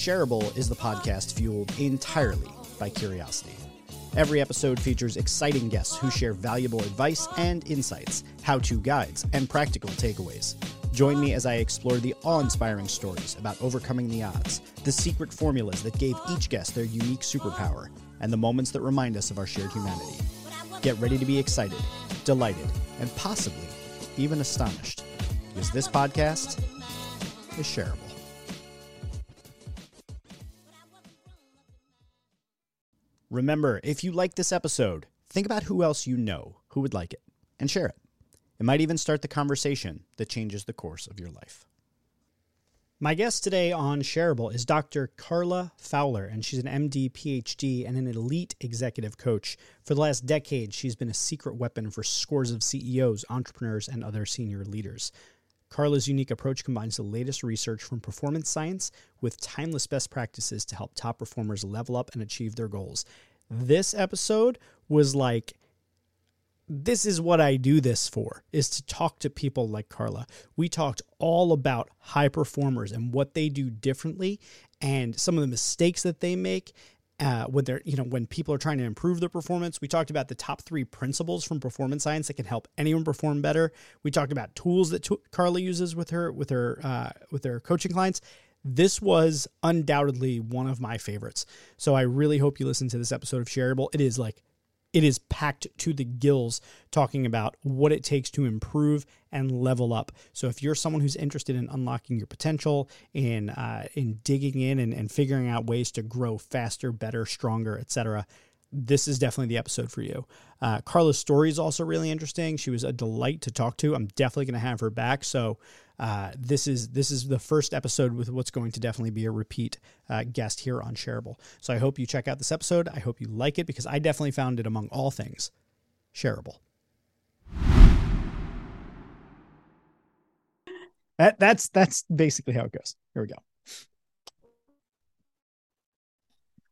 Shareable is the podcast fueled entirely by curiosity. Every episode features exciting guests who share valuable advice and insights, how to guides, and practical takeaways. Join me as I explore the awe inspiring stories about overcoming the odds, the secret formulas that gave each guest their unique superpower, and the moments that remind us of our shared humanity. Get ready to be excited, delighted, and possibly even astonished, because this podcast is shareable. Remember, if you like this episode, think about who else you know who would like it and share it. It might even start the conversation that changes the course of your life. My guest today on Shareable is Dr. Carla Fowler, and she's an MD, PhD, and an elite executive coach. For the last decade, she's been a secret weapon for scores of CEOs, entrepreneurs, and other senior leaders. Carla's unique approach combines the latest research from performance science with timeless best practices to help top performers level up and achieve their goals. This episode was like this is what I do this for is to talk to people like Carla. We talked all about high performers and what they do differently and some of the mistakes that they make uh, when they're you know when people are trying to improve their performance. We talked about the top three principles from performance science that can help anyone perform better. We talked about tools that t- uses with her with her uh, with her coaching clients. This was undoubtedly one of my favorites. So i really hope you listen to this episode of shareable. It is like it is packed to the gills talking about what it takes to improve and level up. So if you're someone who's interested in unlocking your potential, in uh, in digging in and, and figuring out ways to grow faster, better, stronger, etc., this is definitely the episode for you. Uh, Carla's story is also really interesting. She was a delight to talk to. I'm definitely going to have her back. So uh, this is this is the first episode with what's going to definitely be a repeat uh, guest here on Shareable. So I hope you check out this episode. I hope you like it because I definitely found it among all things shareable. That that's that's basically how it goes. Here we go.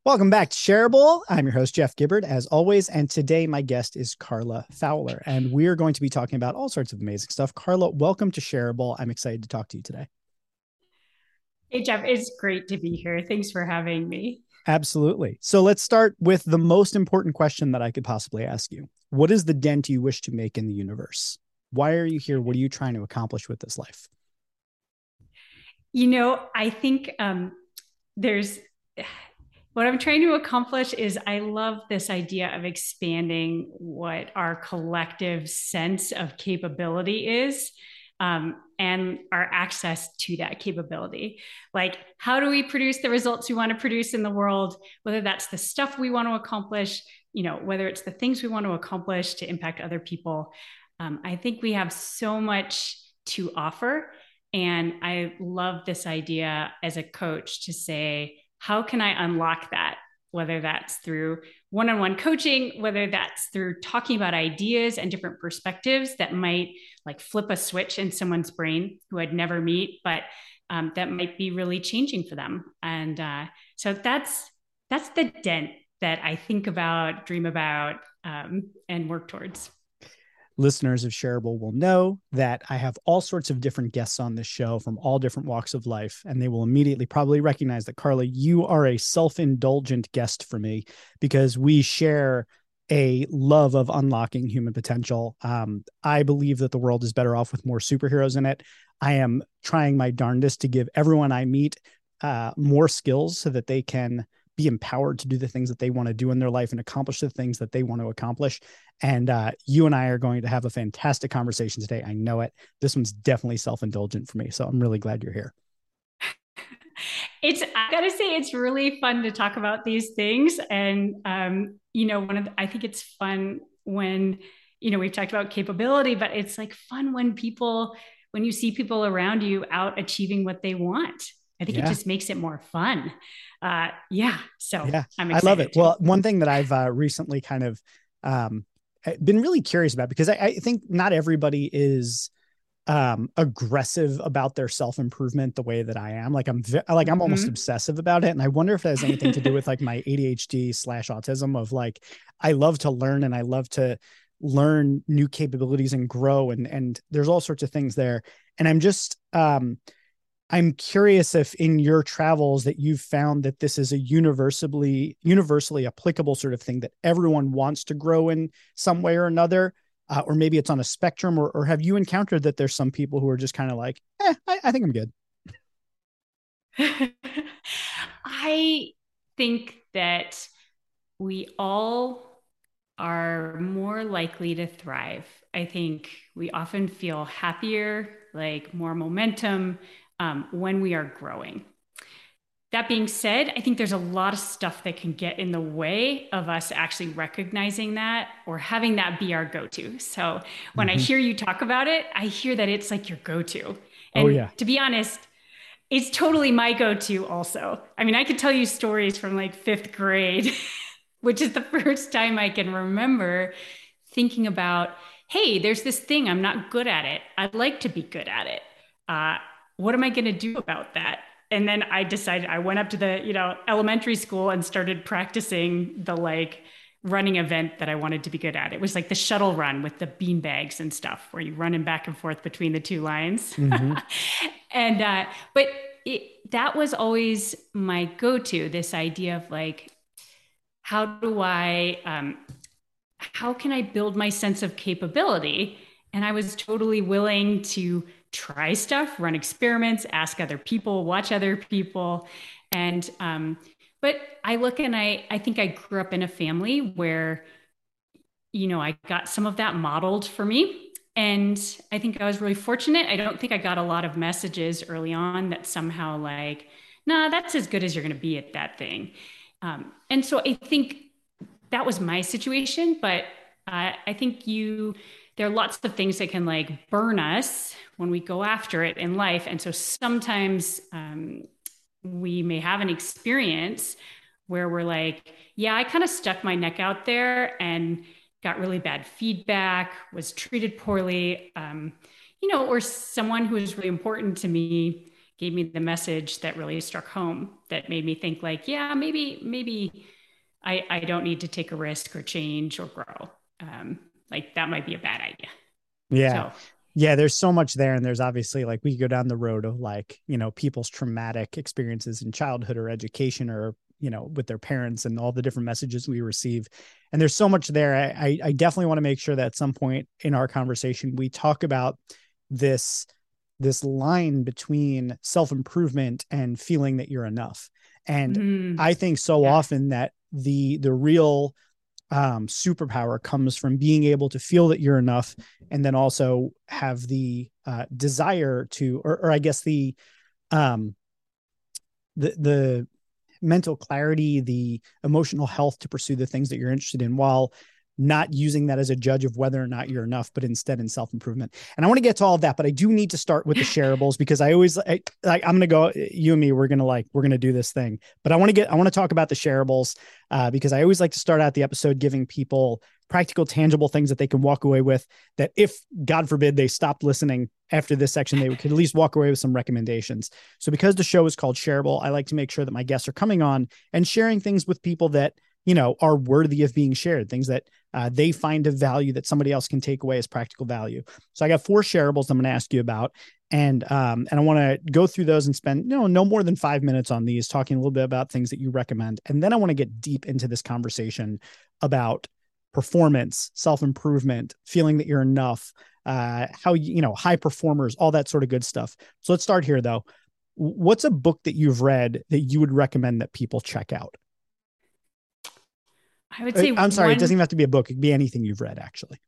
Welcome back to Shareable. I'm your host, Jeff Gibbard, as always. And today, my guest is Carla Fowler, and we're going to be talking about all sorts of amazing stuff. Carla, welcome to Shareable. I'm excited to talk to you today. Hey, Jeff, it's great to be here. Thanks for having me. Absolutely. So let's start with the most important question that I could possibly ask you What is the dent you wish to make in the universe? Why are you here? What are you trying to accomplish with this life? You know, I think um, there's what I'm trying to accomplish is I love this idea of expanding what our collective sense of capability is um, and our access to that capability. Like, how do we produce the results we want to produce in the world? Whether that's the stuff we want to accomplish, you know, whether it's the things we want to accomplish to impact other people. Um, I think we have so much to offer. And I love this idea as a coach to say, how can I unlock that? Whether that's through one on one coaching, whether that's through talking about ideas and different perspectives that might like flip a switch in someone's brain who I'd never meet, but um, that might be really changing for them. And uh, so that's that's the dent that I think about, dream about, um, and work towards listeners of Shareable will know that I have all sorts of different guests on this show from all different walks of life, and they will immediately probably recognize that, Carla, you are a self indulgent guest for me because we share a love of unlocking human potential. Um, I believe that the world is better off with more superheroes in it. I am trying my darndest to give everyone I meet uh, more skills so that they can be empowered to do the things that they want to do in their life and accomplish the things that they want to accomplish. And uh, you and I are going to have a fantastic conversation today. I know it. This one's definitely self indulgent for me. So I'm really glad you're here. It's, I gotta say, it's really fun to talk about these things. And, um, you know, one of the, I think it's fun when, you know, we've talked about capability, but it's like fun when people, when you see people around you out achieving what they want. I think yeah. it just makes it more fun. Uh, yeah. So yeah, i love it. Too. Well, one thing that I've uh, recently kind of um, been really curious about because I, I think not everybody is um, aggressive about their self improvement the way that I am. Like I'm like I'm almost mm-hmm. obsessive about it, and I wonder if it has anything to do with like my ADHD slash autism of like I love to learn and I love to learn new capabilities and grow and and there's all sorts of things there and i'm just um I'm curious if in your travels that you've found that this is a universally universally applicable sort of thing that everyone wants to grow in some way or another, uh, or maybe it's on a spectrum, or, or have you encountered that there's some people who are just kind of like, eh, I, I think I'm good. I think that we all are more likely to thrive. I think we often feel happier, like more momentum um, when we are growing. That being said, I think there's a lot of stuff that can get in the way of us actually recognizing that or having that be our go to. So when mm-hmm. I hear you talk about it, I hear that it's like your go to. Oh, and oh, yeah. to be honest, it's totally my go-to also. I mean, I could tell you stories from like fifth grade, which is the first time I can remember thinking about, hey, there's this thing, I'm not good at it. I'd like to be good at it. Uh, what am I going to do about that? And then I decided I went up to the, you know, elementary school and started practicing the like running event that I wanted to be good at. It was like the shuttle run with the bean bags and stuff where you run running back and forth between the two lines. Mm-hmm. and uh, but it, that was always my go-to. This idea of like, how do I, um, how can I build my sense of capability? And I was totally willing to try stuff, run experiments, ask other people, watch other people, and um, but I look and I I think I grew up in a family where you know I got some of that modeled for me and I think I was really fortunate. I don't think I got a lot of messages early on that somehow like, nah, that's as good as you're going to be at that thing. Um, and so I think that was my situation. But uh, I think you, there are lots of things that can like burn us when we go after it in life. And so sometimes um, we may have an experience where we're like, yeah, I kind of stuck my neck out there and got really bad feedback, was treated poorly, um, you know, or someone who was really important to me gave me the message that really struck home that made me think like, yeah, maybe, maybe I, I don't need to take a risk or change or grow. Um, like that might be a bad idea. Yeah. So, yeah, there's so much there. And there's obviously like we go down the road of like, you know, people's traumatic experiences in childhood or education or you know with their parents and all the different messages we receive and there's so much there i i definitely want to make sure that at some point in our conversation we talk about this this line between self-improvement and feeling that you're enough and mm-hmm. i think so yeah. often that the the real um, superpower comes from being able to feel that you're enough and then also have the uh, desire to or, or i guess the um the the mental clarity, the emotional health to pursue the things that you're interested in while not using that as a judge of whether or not you're enough, but instead in self improvement. And I want to get to all of that, but I do need to start with the shareables because I always I, I am going to go. You and me, we're going to like we're going to do this thing. But I want to get I want to talk about the shareables uh, because I always like to start out the episode giving people practical, tangible things that they can walk away with. That if God forbid they stopped listening after this section, they could at least walk away with some recommendations. So because the show is called Shareable, I like to make sure that my guests are coming on and sharing things with people that you know are worthy of being shared things that uh, they find a value that somebody else can take away as practical value. So i got four shareables i'm going to ask you about and um, and i want to go through those and spend you know no more than five minutes on these talking a little bit about things that you recommend and then i want to get deep into this conversation about performance self-improvement feeling that you're enough uh, how you know high performers all that sort of good stuff. So let's start here though. What's a book that you've read that you would recommend that people check out I would say I'm sorry, one... it doesn't even have to be a book. It could be anything you've read, actually.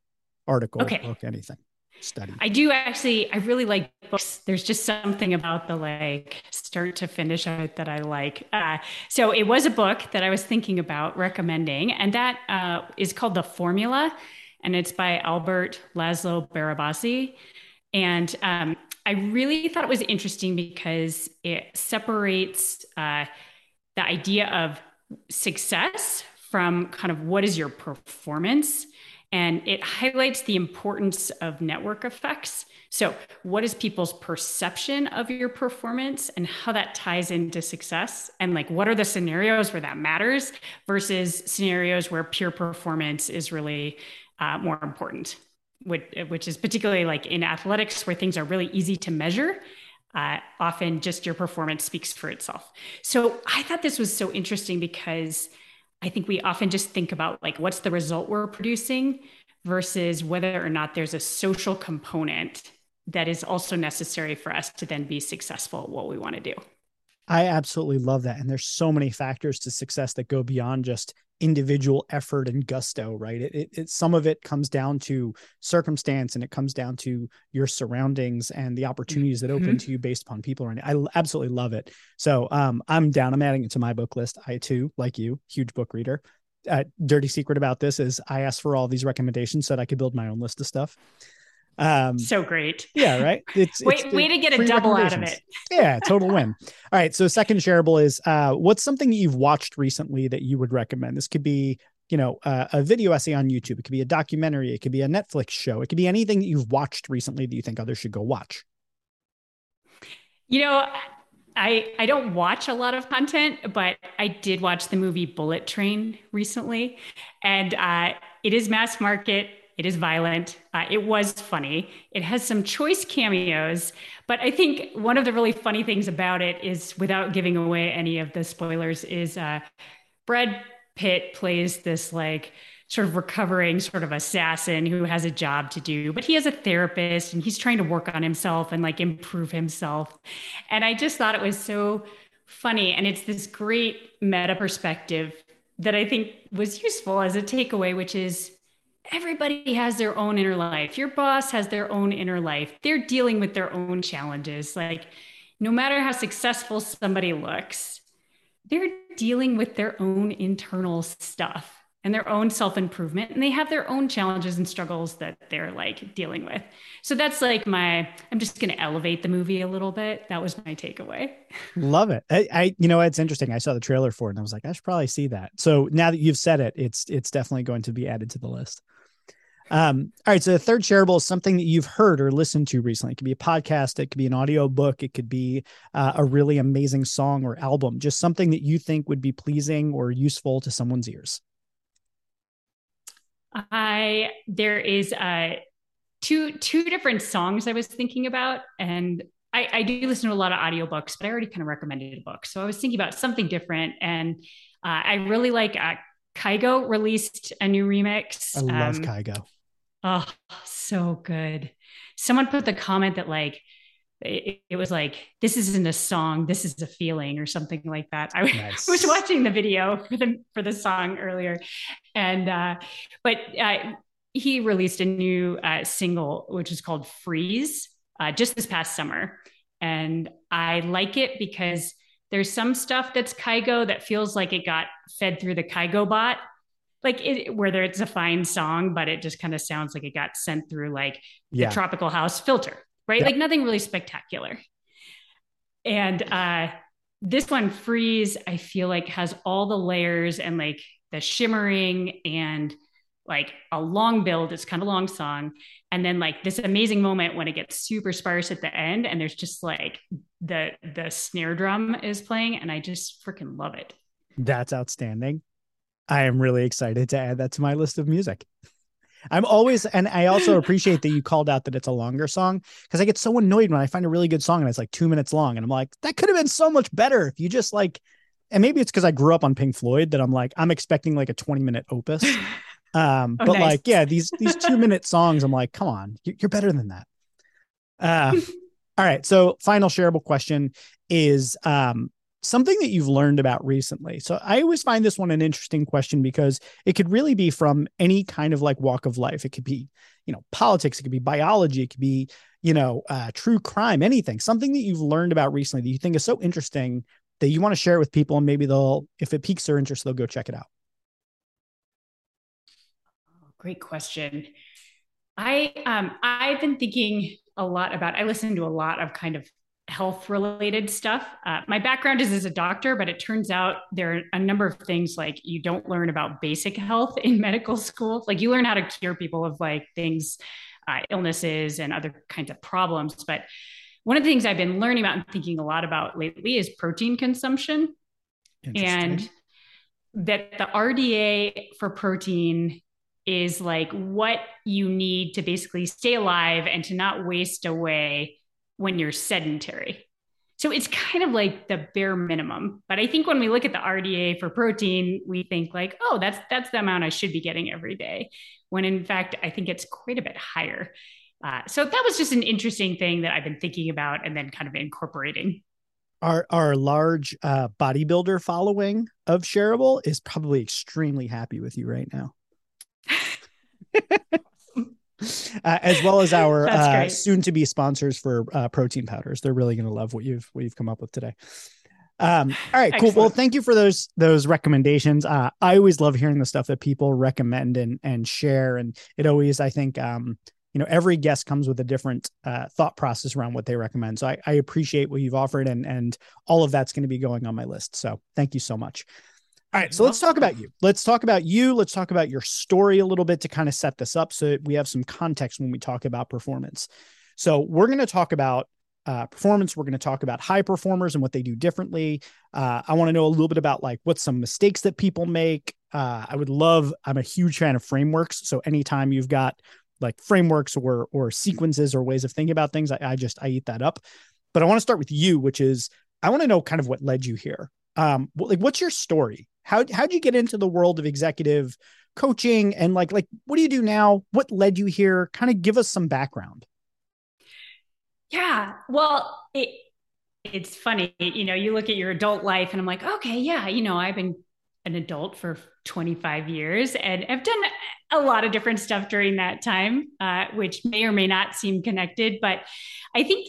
Article, okay. book, anything. Study. I do actually, I really like books. There's just something about the like start to finish out that I like. Uh, so it was a book that I was thinking about recommending, and that uh, is called The Formula, and it's by Albert Laszlo Barabasi. And um, I really thought it was interesting because it separates uh, the idea of success from kind of what is your performance and it highlights the importance of network effects. So, what is people's perception of your performance and how that ties into success? And like, what are the scenarios where that matters versus scenarios where pure performance is really uh, more important, which, which is particularly like in athletics where things are really easy to measure. uh, often just your performance speaks for itself. So I thought this was so interesting because I think we often just think about like what's the result we're producing versus whether or not there's a social component that is also necessary for us to then be successful at what we want to do. I absolutely love that. And there's so many factors to success that go beyond just individual effort and gusto, right? It, it, it, some of it comes down to circumstance and it comes down to your surroundings and the opportunities that open mm-hmm. to you based upon people around you. I absolutely love it. So um, I'm down. I'm adding it to my book list. I too, like you, huge book reader. Uh, dirty secret about this is I asked for all these recommendations so that I could build my own list of stuff. Um, so great. Yeah, right. It's, way, it's way to get a double out of it. yeah, total win. All right. So second shareable is uh, what's something that you've watched recently that you would recommend? This could be, you know, uh, a video essay on YouTube. It could be a documentary. It could be a Netflix show. It could be anything that you've watched recently that you think others should go watch. You know, I I don't watch a lot of content, but I did watch the movie Bullet Train recently, and uh, it is mass market it is violent. Uh, it was funny. It has some choice cameos, but I think one of the really funny things about it is, without giving away any of the spoilers, is uh, Brad Pitt plays this like sort of recovering sort of assassin who has a job to do, but he has a therapist and he's trying to work on himself and like improve himself. And I just thought it was so funny, and it's this great meta perspective that I think was useful as a takeaway, which is everybody has their own inner life. Your boss has their own inner life. They're dealing with their own challenges. Like, no matter how successful somebody looks, they're dealing with their own internal stuff and their own self improvement. And they have their own challenges and struggles that they're like dealing with. So that's like my, I'm just going to elevate the movie a little bit. That was my takeaway. Love it. I, I, you know, it's interesting. I saw the trailer for it and I was like, I should probably see that. So now that you've said it, it's, it's definitely going to be added to the list. Um, all right. So the third shareable is something that you've heard or listened to recently. It could be a podcast, it could be an audio book, it could be uh, a really amazing song or album, just something that you think would be pleasing or useful to someone's ears. I there is uh two two different songs I was thinking about, and I, I do listen to a lot of audiobooks, but I already kind of recommended a book. So I was thinking about something different, and uh, I really like uh, Kygo released a new remix. I love um, Kygo. Oh, so good. Someone put the comment that like it, it, was like this isn't a song, this is a feeling or something like that. I nice. was watching the video for the for the song earlier, and uh, but uh, he released a new uh, single which is called Freeze uh, just this past summer, and I like it because there's some stuff that's Kygo that feels like it got fed through the Kygo bot like it, whether it's a fine song, but it just kind of sounds like it got sent through like yeah. the tropical house filter, right? Yeah. Like nothing really spectacular. And uh, this one, Freeze, I feel like has all the layers and like the shimmering and like a long build. It's kind of long song. And then like this amazing moment when it gets super sparse at the end and there's just like the the snare drum is playing and I just freaking love it. That's outstanding. I am really excited to add that to my list of music. I'm always, and I also appreciate that you called out that it's a longer song because I get so annoyed when I find a really good song and it's like two minutes long. And I'm like, that could have been so much better if you just like, and maybe it's because I grew up on Pink Floyd that I'm like, I'm expecting like a 20 minute opus. Um, oh, but nice. like, yeah, these, these two minute songs, I'm like, come on, you're better than that. Uh, all right. So final shareable question is, um, something that you've learned about recently. So I always find this one an interesting question because it could really be from any kind of like walk of life. It could be, you know, politics, it could be biology, it could be, you know, uh, true crime, anything, something that you've learned about recently that you think is so interesting that you want to share it with people and maybe they'll, if it piques their interest, they'll go check it out. Great question. I um I've been thinking a lot about I listen to a lot of kind of health related stuff. Uh, my background is as a doctor, but it turns out there are a number of things like you don't learn about basic health in medical school. Like you learn how to cure people of like things, uh, illnesses, and other kinds of problems. But one of the things I've been learning about and thinking a lot about lately is protein consumption. And that the RDA for protein is like what you need to basically stay alive and to not waste away when you're sedentary. So it's kind of like the bare minimum. But I think when we look at the RDA for protein, we think like, oh, that's that's the amount I should be getting every day. When in fact, I think it's quite a bit higher. Uh, so that was just an interesting thing that I've been thinking about and then kind of incorporating. Our our large uh, bodybuilder following of Shareable is probably extremely happy with you right now. uh, as well as our uh, soon to be sponsors for uh, protein powders. They're really going to love what you've what you've come up with today. Um, all right, Excellent. cool. Well, thank you for those those recommendations. Uh, I always love hearing the stuff that people recommend and and share, and it always I think um, you know every guest comes with a different uh, thought process around what they recommend. So I, I appreciate what you've offered, and and all of that's going to be going on my list. So thank you so much. All right, so let's talk about you. Let's talk about you. Let's talk about your story a little bit to kind of set this up so we have some context when we talk about performance. So, we're going to talk about uh, performance. We're going to talk about high performers and what they do differently. Uh, I want to know a little bit about like what's some mistakes that people make. Uh, I would love. I'm a huge fan of frameworks. So anytime you've got like frameworks or or sequences or ways of thinking about things, I, I just I eat that up. But I want to start with you, which is I want to know kind of what led you here. Um, like what's your story? How how'd you get into the world of executive coaching and like like what do you do now? What led you here? Kind of give us some background. Yeah. Well, it it's funny, you know, you look at your adult life and I'm like, okay, yeah, you know, I've been an adult for 25 years and I've done a lot of different stuff during that time, uh, which may or may not seem connected. But I think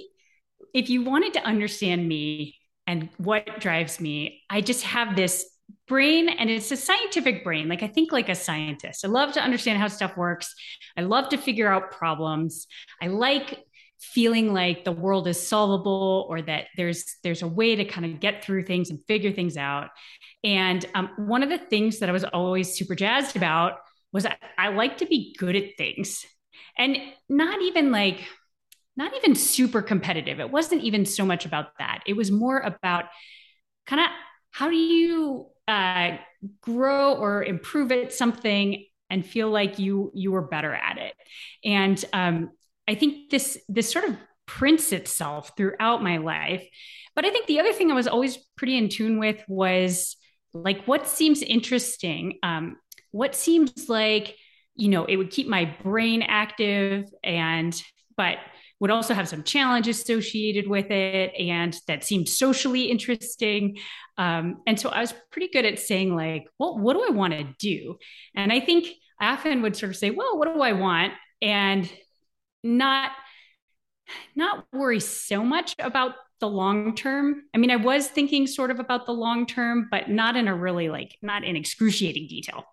if you wanted to understand me and what drives me, I just have this brain and it's a scientific brain like i think like a scientist. I love to understand how stuff works. I love to figure out problems. I like feeling like the world is solvable or that there's there's a way to kind of get through things and figure things out. And um, one of the things that i was always super jazzed about was I, I like to be good at things and not even like not even super competitive. It wasn't even so much about that. It was more about kind of how do you uh, grow or improve at something and feel like you you were better at it. And um, i think this this sort of prints itself throughout my life. But i think the other thing i was always pretty in tune with was like what seems interesting um, what seems like you know it would keep my brain active and but would also have some challenges associated with it and that seemed socially interesting. Um, and so i was pretty good at saying like well what do i want to do? And i think i often would sort of say well what do i want? And not not worry so much about the long term. I mean i was thinking sort of about the long term but not in a really like not in excruciating detail.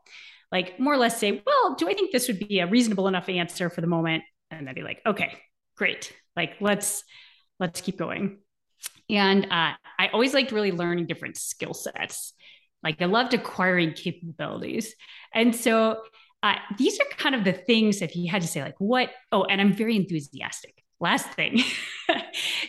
Like more or less say well do i think this would be a reasonable enough answer for the moment? And then be like okay great. Like let's let's keep going. And uh, i always liked really learning different skill sets. Like i loved acquiring capabilities. And so uh, these are kind of the things if you had to say like what oh and i'm very enthusiastic. Last thing.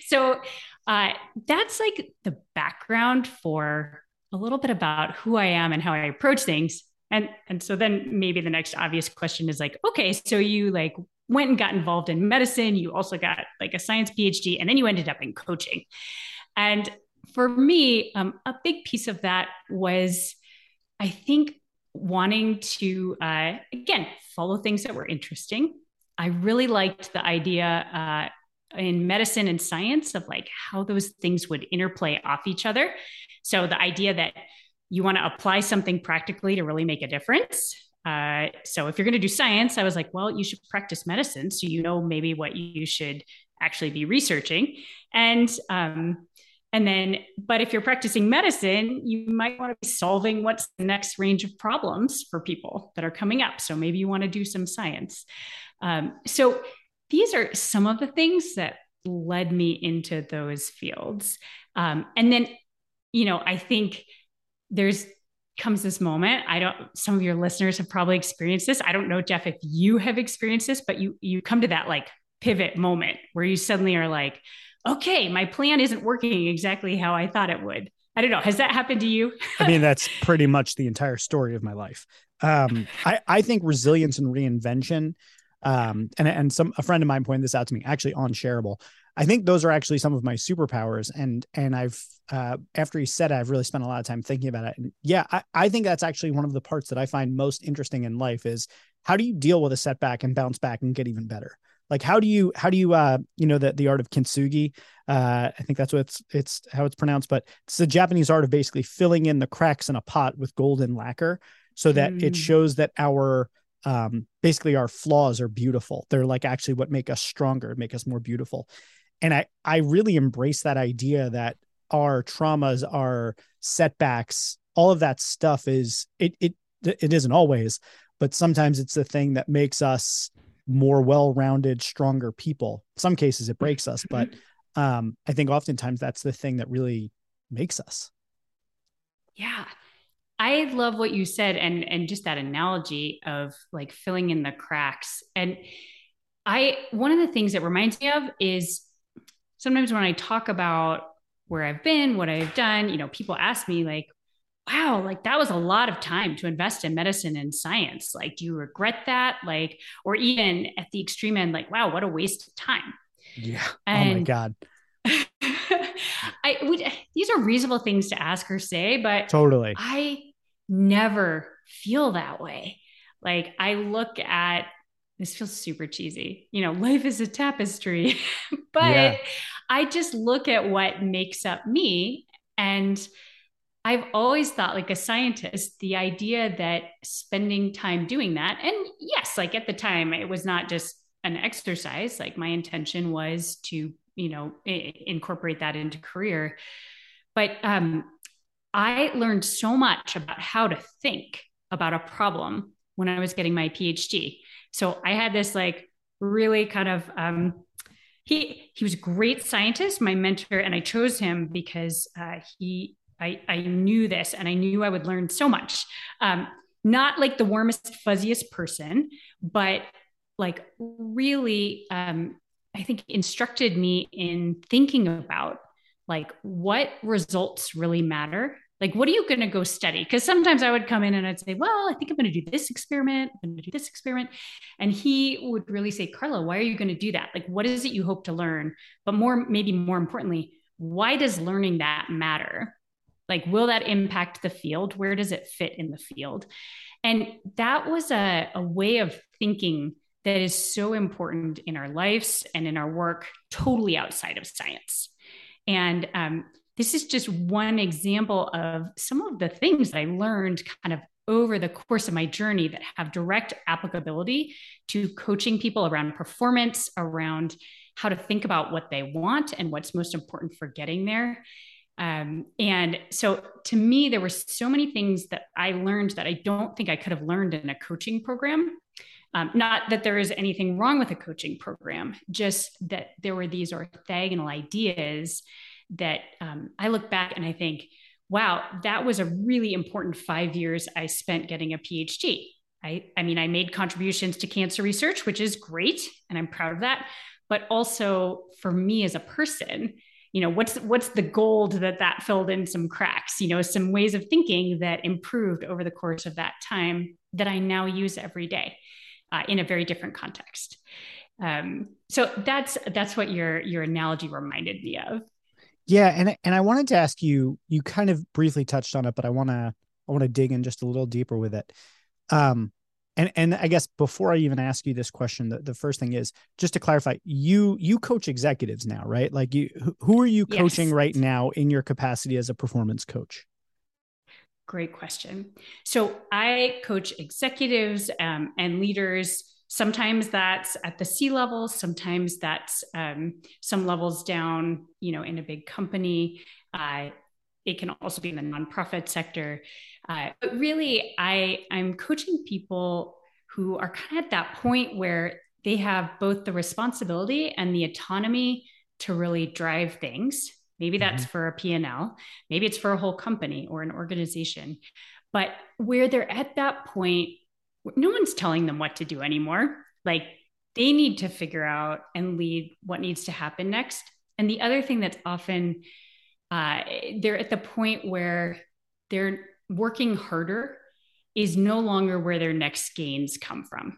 So uh, that's like the background for a little bit about who i am and how i approach things. And and so then maybe the next obvious question is like okay so you like went and got involved in medicine. You also got like a science PhD, and then you ended up in coaching. And for me, um, a big piece of that was, I think, wanting to, uh, again, follow things that were interesting. I really liked the idea uh, in medicine and science of like how those things would interplay off each other. So the idea that you want to apply something practically to really make a difference uh, so if you're going to do science, I was like, well, you should practice medicine, so you know maybe what you should actually be researching, and um, and then, but if you're practicing medicine, you might want to be solving what's the next range of problems for people that are coming up. So maybe you want to do some science. Um, so these are some of the things that led me into those fields. Um, and then, you know, I think there's comes this moment i don't some of your listeners have probably experienced this. I don't know jeff if you have experienced this but you you come to that like pivot moment where you suddenly are like okay my plan isn't working exactly how i thought it would. I don't know. Has that happened to you? I mean that's pretty much the entire story of my life. Um, I, I think resilience and reinvention Um, and and some a friend of mine pointed this out to me actually on Shareable. I think those are actually some of my superpowers. And and I've uh, after he said it, I've really spent a lot of time thinking about it. And yeah, I, I think that's actually one of the parts that I find most interesting in life is how do you deal with a setback and bounce back and get even better? Like how do you how do you uh you know the the art of kintsugi? Uh, I think that's what it's it's how it's pronounced, but it's the Japanese art of basically filling in the cracks in a pot with golden lacquer so that mm. it shows that our um basically our flaws are beautiful. They're like actually what make us stronger, make us more beautiful. And I I really embrace that idea that our traumas, our setbacks, all of that stuff is it it it isn't always, but sometimes it's the thing that makes us more well-rounded, stronger people. some cases it breaks us, but um, I think oftentimes that's the thing that really makes us. Yeah. I love what you said and and just that analogy of like filling in the cracks. And I one of the things that reminds me of is sometimes when I talk about where I've been, what I've done, you know, people ask me like, wow, like that was a lot of time to invest in medicine and science. Like, do you regret that? Like, or even at the extreme end, like, wow, what a waste of time. Yeah. And oh my God. I would, these are reasonable things to ask or say, but totally. I never feel that way. Like, I look at this feels super cheesy. You know, life is a tapestry, but yeah. I just look at what makes up me and I've always thought, like a scientist, the idea that spending time doing that, and yes, like at the time, it was not just an exercise. Like my intention was to, you know, I- incorporate that into career. But um, I learned so much about how to think about a problem when I was getting my PhD. So I had this like really kind of um, he he was a great scientist, my mentor, and I chose him because uh, he I, I knew this and I knew I would learn so much. Um, not like the warmest, fuzziest person, but like really, um, I think instructed me in thinking about like what results really matter. Like, what are you going to go study? Because sometimes I would come in and I'd say, well, I think I'm going to do this experiment. I'm going to do this experiment. And he would really say, Carla, why are you going to do that? Like, what is it you hope to learn? But more, maybe more importantly, why does learning that matter? Like, will that impact the field? Where does it fit in the field? And that was a, a way of thinking that is so important in our lives and in our work, totally outside of science. And um, this is just one example of some of the things that I learned kind of over the course of my journey that have direct applicability to coaching people around performance, around how to think about what they want and what's most important for getting there. Um, and so to me, there were so many things that I learned that I don't think I could have learned in a coaching program. Um, not that there is anything wrong with a coaching program, just that there were these orthogonal ideas that um, I look back and I think, wow, that was a really important five years I spent getting a PhD. I, I mean, I made contributions to cancer research, which is great, and I'm proud of that. But also for me as a person, you know what's what's the gold that that filled in some cracks you know some ways of thinking that improved over the course of that time that i now use every day uh, in a very different context um, so that's that's what your your analogy reminded me of yeah and and i wanted to ask you you kind of briefly touched on it but i want to i want to dig in just a little deeper with it um and and I guess before I even ask you this question, the, the first thing is just to clarify, you you coach executives now, right? Like you who are you coaching yes. right now in your capacity as a performance coach? Great question. So I coach executives um, and leaders. Sometimes that's at the C-level. Sometimes that's um, some levels down, you know, in a big company. Uh, it can also be in the nonprofit sector. Uh, but really, I I'm coaching people who are kind of at that point where they have both the responsibility and the autonomy to really drive things. Maybe that's mm-hmm. for a P&L, maybe it's for a whole company or an organization. But where they're at that point, no one's telling them what to do anymore. Like they need to figure out and lead what needs to happen next. And the other thing that's often uh, they're at the point where they're working harder is no longer where their next gains come from.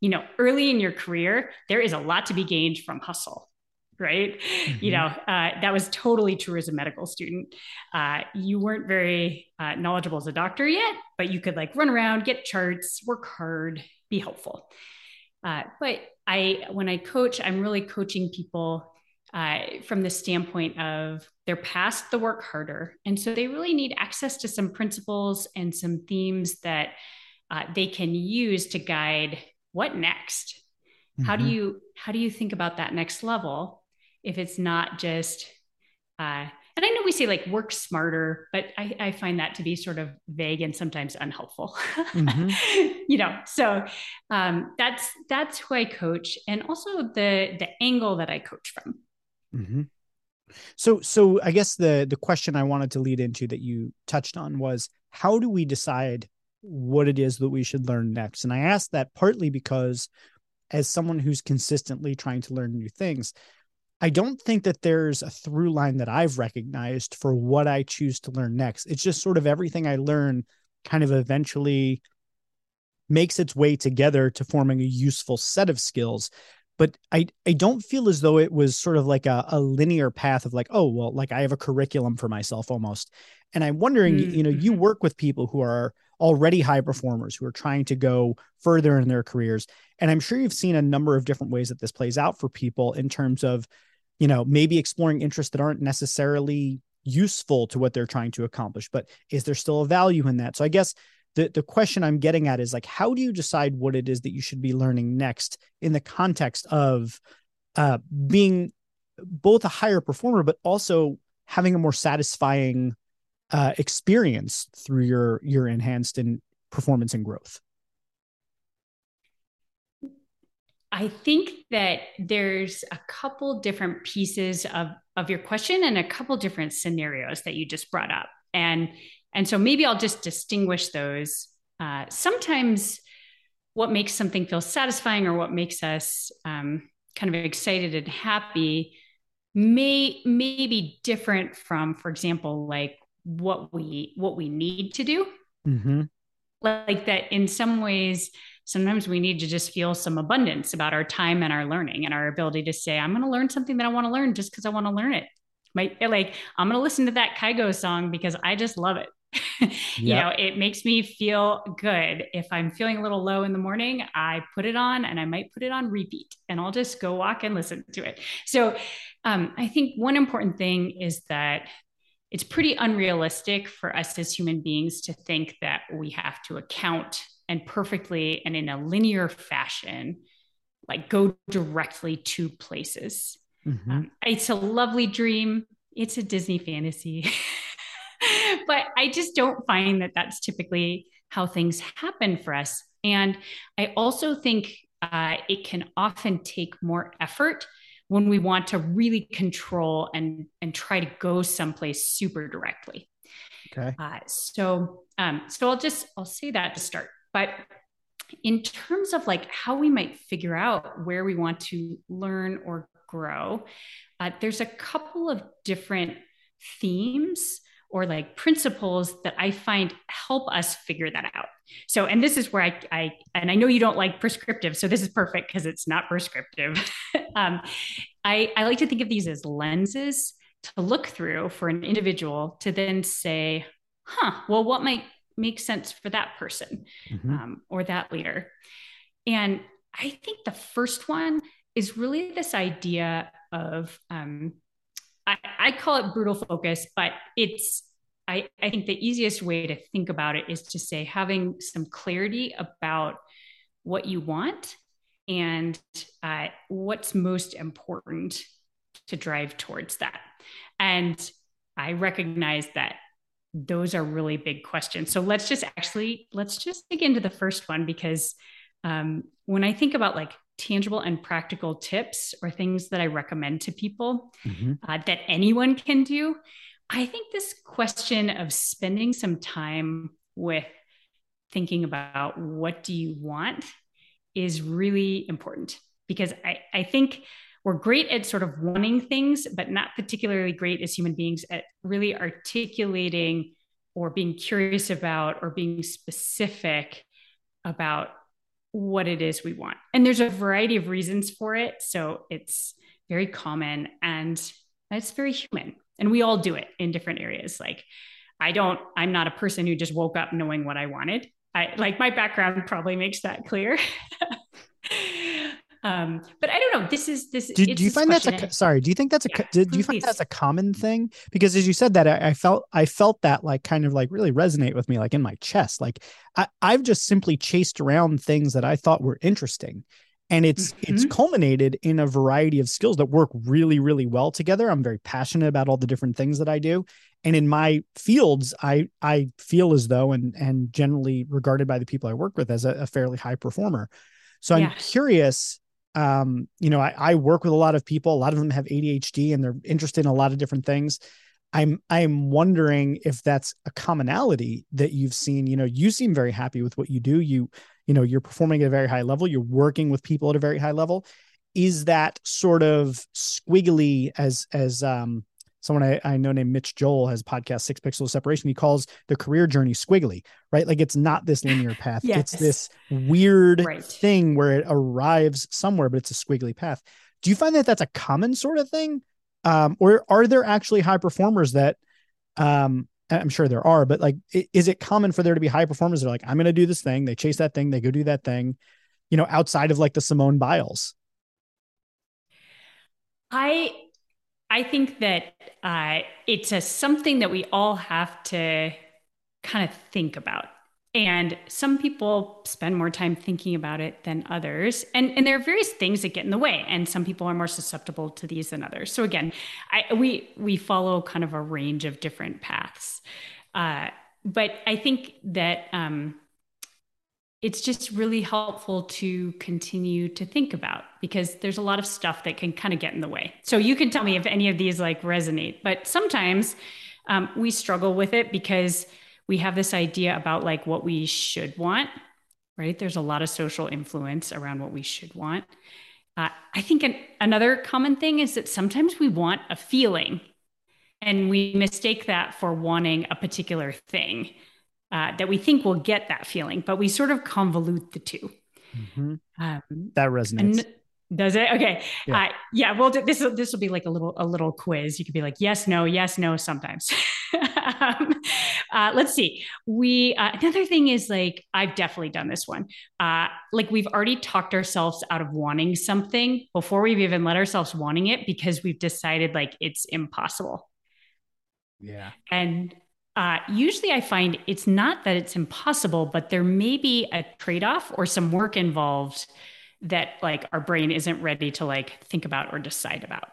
you know, early in your career, there is a lot to be gained from hustle right? Mm-hmm. You know, uh, that was totally true as a medical student. Uh, you weren't very uh, knowledgeable as a doctor yet, but you could like run around, get charts, work hard, be helpful. Uh, but I, when I coach, I'm really coaching people uh, from the standpoint of they're past the work harder, and so they really need access to some principles and some themes that uh, they can use to guide what next. Mm-hmm. How do mm-hmm. you how do you think about that next level? If it's not just uh, and I know we say like work smarter, but I, I, find that to be sort of vague and sometimes unhelpful. Mm-hmm. you know, so um, that's that's who I coach, and also the the angle that I coach from. Mm-hmm. So, so I guess the the question I wanted to lead into that you touched on was how do we decide what it is that we should learn next? And I asked that partly because, as someone who's consistently trying to learn new things, I don't think that there's a through line that I've recognized for what I choose to learn next. It's just sort of everything I learn kind of eventually makes its way together to forming a useful set of skills. But I, I don't feel as though it was sort of like a, a linear path of like, oh, well, like I have a curriculum for myself almost. And I'm wondering, mm-hmm. you know, you work with people who are already high performers who are trying to go further in their careers. And I'm sure you've seen a number of different ways that this plays out for people in terms of you know, maybe exploring interests that aren't necessarily useful to what they're trying to accomplish, but is there still a value in that? So I guess the the question I'm getting at is like, how do you decide what it is that you should be learning next in the context of uh, being both a higher performer, but also having a more satisfying uh, experience through your your enhanced in performance and growth? I think that there's a couple different pieces of, of your question and a couple different scenarios that you just brought up. And, and so maybe I'll just distinguish those. Uh, sometimes what makes something feel satisfying or what makes us um, kind of excited and happy may may be different from, for example, like what we what we need to do. Mm-hmm. Like that in some ways sometimes we need to just feel some abundance about our time and our learning and our ability to say, I'm going to learn something that I want to learn just because I want to learn it. My, like, I'm going to listen to that Kygo song because I just love it. you know, it makes me feel good. If I'm feeling a little low in the morning, I put it on and I might put it on repeat and I'll just go walk and listen to it. So, um, I think one important thing is that it's pretty unrealistic for us as human beings to think that we have to account and perfectly and in a linear fashion like go directly to places. Mm-hmm. um, it's a lovely dream. It's a disney fantasy. But i just don't find that that's typically how things happen for us. And i also think uh, it can often take more effort when we want to really control and and try to go someplace super directly. Okay. Uh, so um, so i'll just i'll say that to start. But in terms of like how we might figure out where we want to learn or grow, uh, there's a couple of different themes or like principles that I find help us figure that out. So, and this is where I, I and I know you don't like prescriptive, so this is perfect because it's not prescriptive. um, I, I like to think of these as lenses to look through for an individual to then say, huh, well, what might make sense for that person mm-hmm. um, or that leader. And I think the first one is really this idea of, um, I, I call it brutal focus, but it's, I, I think the easiest way to think about it is to say having some clarity about what you want and uh, what's most important to drive towards that. And I recognize that those are really big questions. So let's just actually let's just dig into the first one because um, when I think about like tangible and practical tips or things that I recommend to people mm-hmm. uh, that anyone can do, I think this question of spending some time with thinking about what do you want is really important because I, I think we're great at sort of wanting things, but not particularly great as human beings at really articulating or being curious about or being specific about what it is we want. And there's a variety of reasons for it. So it's very common and it's very human. And we all do it in different areas. Like, I don't, I'm not a person who just woke up knowing what I wanted. I like my background probably makes that clear. um, but I don't know. This is this. Do, do you find that's a sorry? Do you think that's a yeah, do, do, you find that's a common thing? Because as you said that, I, I, felt I felt that like kind of like really resonate with me, like in my chest. Like I, I've just simply chased around things that I thought were interesting, and it's mm-hmm. it's culminated in a variety of skills that work really really well together. I'm very passionate about all the different things that I do, and in my fields, I I feel as though and and generally regarded by the people I work with as a, a fairly high performer. So I'm curious um, you know, I, I work with a lot of people. A lot of them have ADHD and they're interested in a lot of different things. I'm I'm wondering if that's a commonality that you've seen. You know, you seem very happy with what you do. You, you know, you're performing at a very high level. You're working with people at a very high level. Is that sort of squiggly as as um someone I, I know named Mitch Joel has podcast Six Pixels Separation. He calls the career journey squiggly, right? Like it's not this linear path. yes. It's this weird right. thing where it arrives somewhere, but it's a squiggly path. Do you find that that's a common sort of thing? Um, or are there actually high performers that, um, I'm sure there are, but like, is it common for there to be high performers? They're like, I'm going to do this thing. They chase that thing. They go do that thing, you know, outside of like the Simone Biles. I I think that uh, it's a something that we all have to kind of think about. And some people spend more time thinking about it than others. And, and there are various things that get in the way. And some people are more susceptible to these than others. So again, I, we, we follow kind of a range of different paths. Uh, but I think that um, it's just really helpful to continue to think about because there's a lot of stuff that can kind of get in the way. So you can tell me if any of these like resonate, but sometimes um, we struggle with it because we have this idea about like what we should want, right? There's a lot of social influence around what we should want. Uh, I think an, another common thing is that sometimes we want a feeling and we mistake that for wanting a particular thing uh, that we think will get that feeling, but we sort of convolute the 2 mm-hmm. um, that resonates. Does it? Okay. Yeah. Uh, yeah. Well, this this will be like a little a little quiz. You could be like yes, no, yes, no. Sometimes. um, uh, let's see. We uh, another thing is like I've definitely done this one. Uh, like we've already talked ourselves out of wanting something before we've even let ourselves wanting it because we've decided like it's impossible. Yeah. And uh, usually I find it's not that it's impossible, but there may be a trade off or some work involved that like our brain isn't ready to like think about or decide about.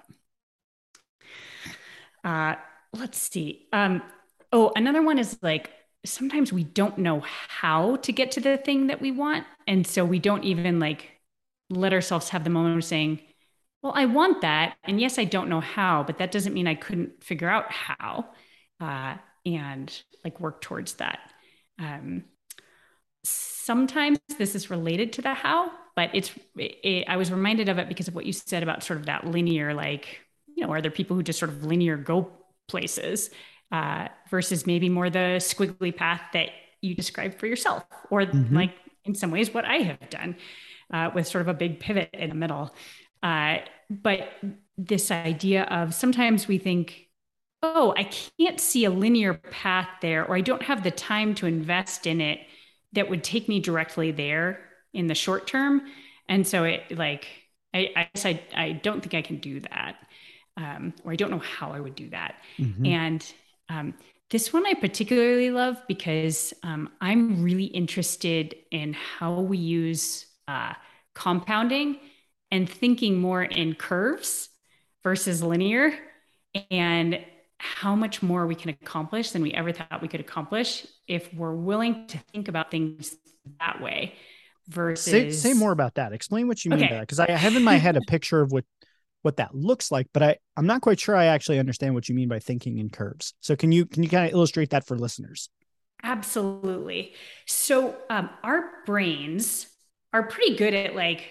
Uh, let's see. Um, oh, another one is like sometimes we don't know how to get to the thing that we want. And so we don't even like let ourselves have the moment of saying, well, I want that. And yes, I don't know how, but that doesn't mean I couldn't figure out how. Uh, and like work towards that. Um, sometimes this is related to the how, but it's, it, I was reminded of it because of what you said about sort of that linear, like, you know, are there people who just sort of linear go places uh, versus maybe more the squiggly path that you described for yourself, or mm-hmm. like in some ways what I have done uh, with sort of a big pivot in the middle. Uh, but this idea of sometimes we think oh, I can't see a linear path there, or I don't have the time to invest in it that would take me directly there in the short term. And so it like, I, I guess I, I don't think I can do that. Um, or I don't know how I would do that. Mm-hmm. And um, this one I particularly love because um, I'm really interested in how we use uh, compounding and thinking more in curves versus linear. And how much more we can accomplish than we ever thought we could accomplish if we're willing to think about things that way versus say, say more about that explain what you mean okay. by that because i have in my head a picture of what what that looks like but i i'm not quite sure i actually understand what you mean by thinking in curves so can you can you kind of illustrate that for listeners absolutely so um, our brains are pretty good at like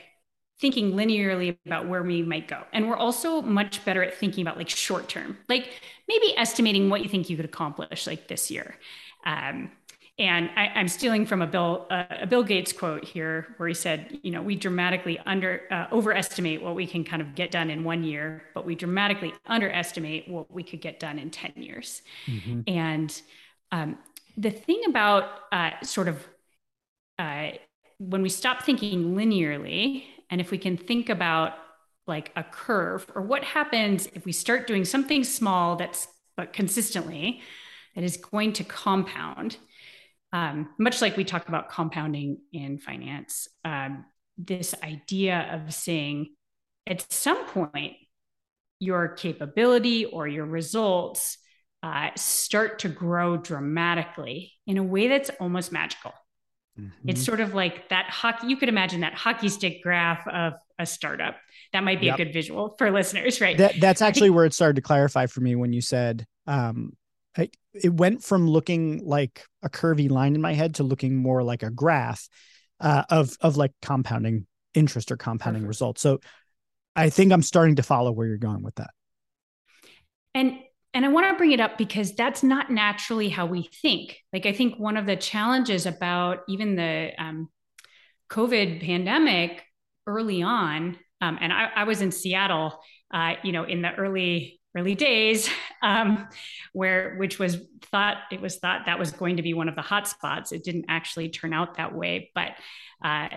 thinking linearly about where we might go. And we're also much better at thinking about like short term, like maybe estimating what you think you could accomplish like this year. Um, and I, am stealing from a Bill uh, a Bill Gates quote here, where he said, "You know, we dramatically under uh, overestimate what we can kind of get done in one year, but we dramatically underestimate what we could get done in ten years." Mm-hmm. And um, the thing about uh, sort of uh, when we stop thinking linearly, and if we can think about like a curve, or what happens if we start doing something small that's but consistently that is going to compound um, much like we talk about compounding in finance, um, this idea of saying at some point your capability or your results uh, start to grow dramatically in a way that's almost magical. Mm-hmm. It's sort of like that hockey, you could imagine that hockey stick graph of a startup. That might be yep. a good visual for listeners, right? That, that's actually where it started to clarify for me when you said um, I, it went from looking like a curvy line in my head to looking more like a graph uh, of of like compounding interest or compounding Perfect. results. So I think I'm starting to follow where you're going with that. And and I want to bring it up because that's not naturally how we think. Like I think one of the challenges about even the um, COVID pandemic early on, um, and I, I was in Seattle, uh, you know, in the early early days, um, where which was thought it was thought that was going to be one of the hot spots. It didn't actually turn out that way, but uh,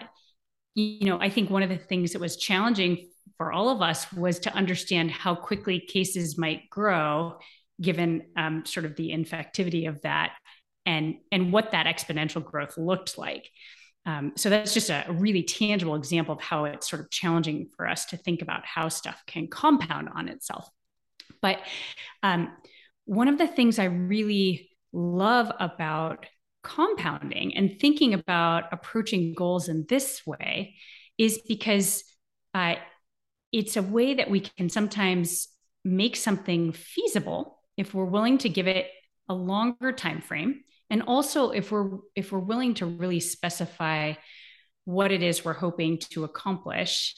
you know, I think one of the things that was challenging for all of us was to understand how quickly cases might grow, given um, sort of the infectivity of that, and and what that exponential growth looked like. Um, so that's just a, a, really tangible example of how it's sort of challenging for us to think about how stuff can compound on itself. But um, one of the things I really love about compounding and thinking about approaching goals in this way is because uh, it's a way that we can sometimes make something feasible if we're willing to give it a longer time frame and also if we're if we're willing to really specify what it is we're hoping to accomplish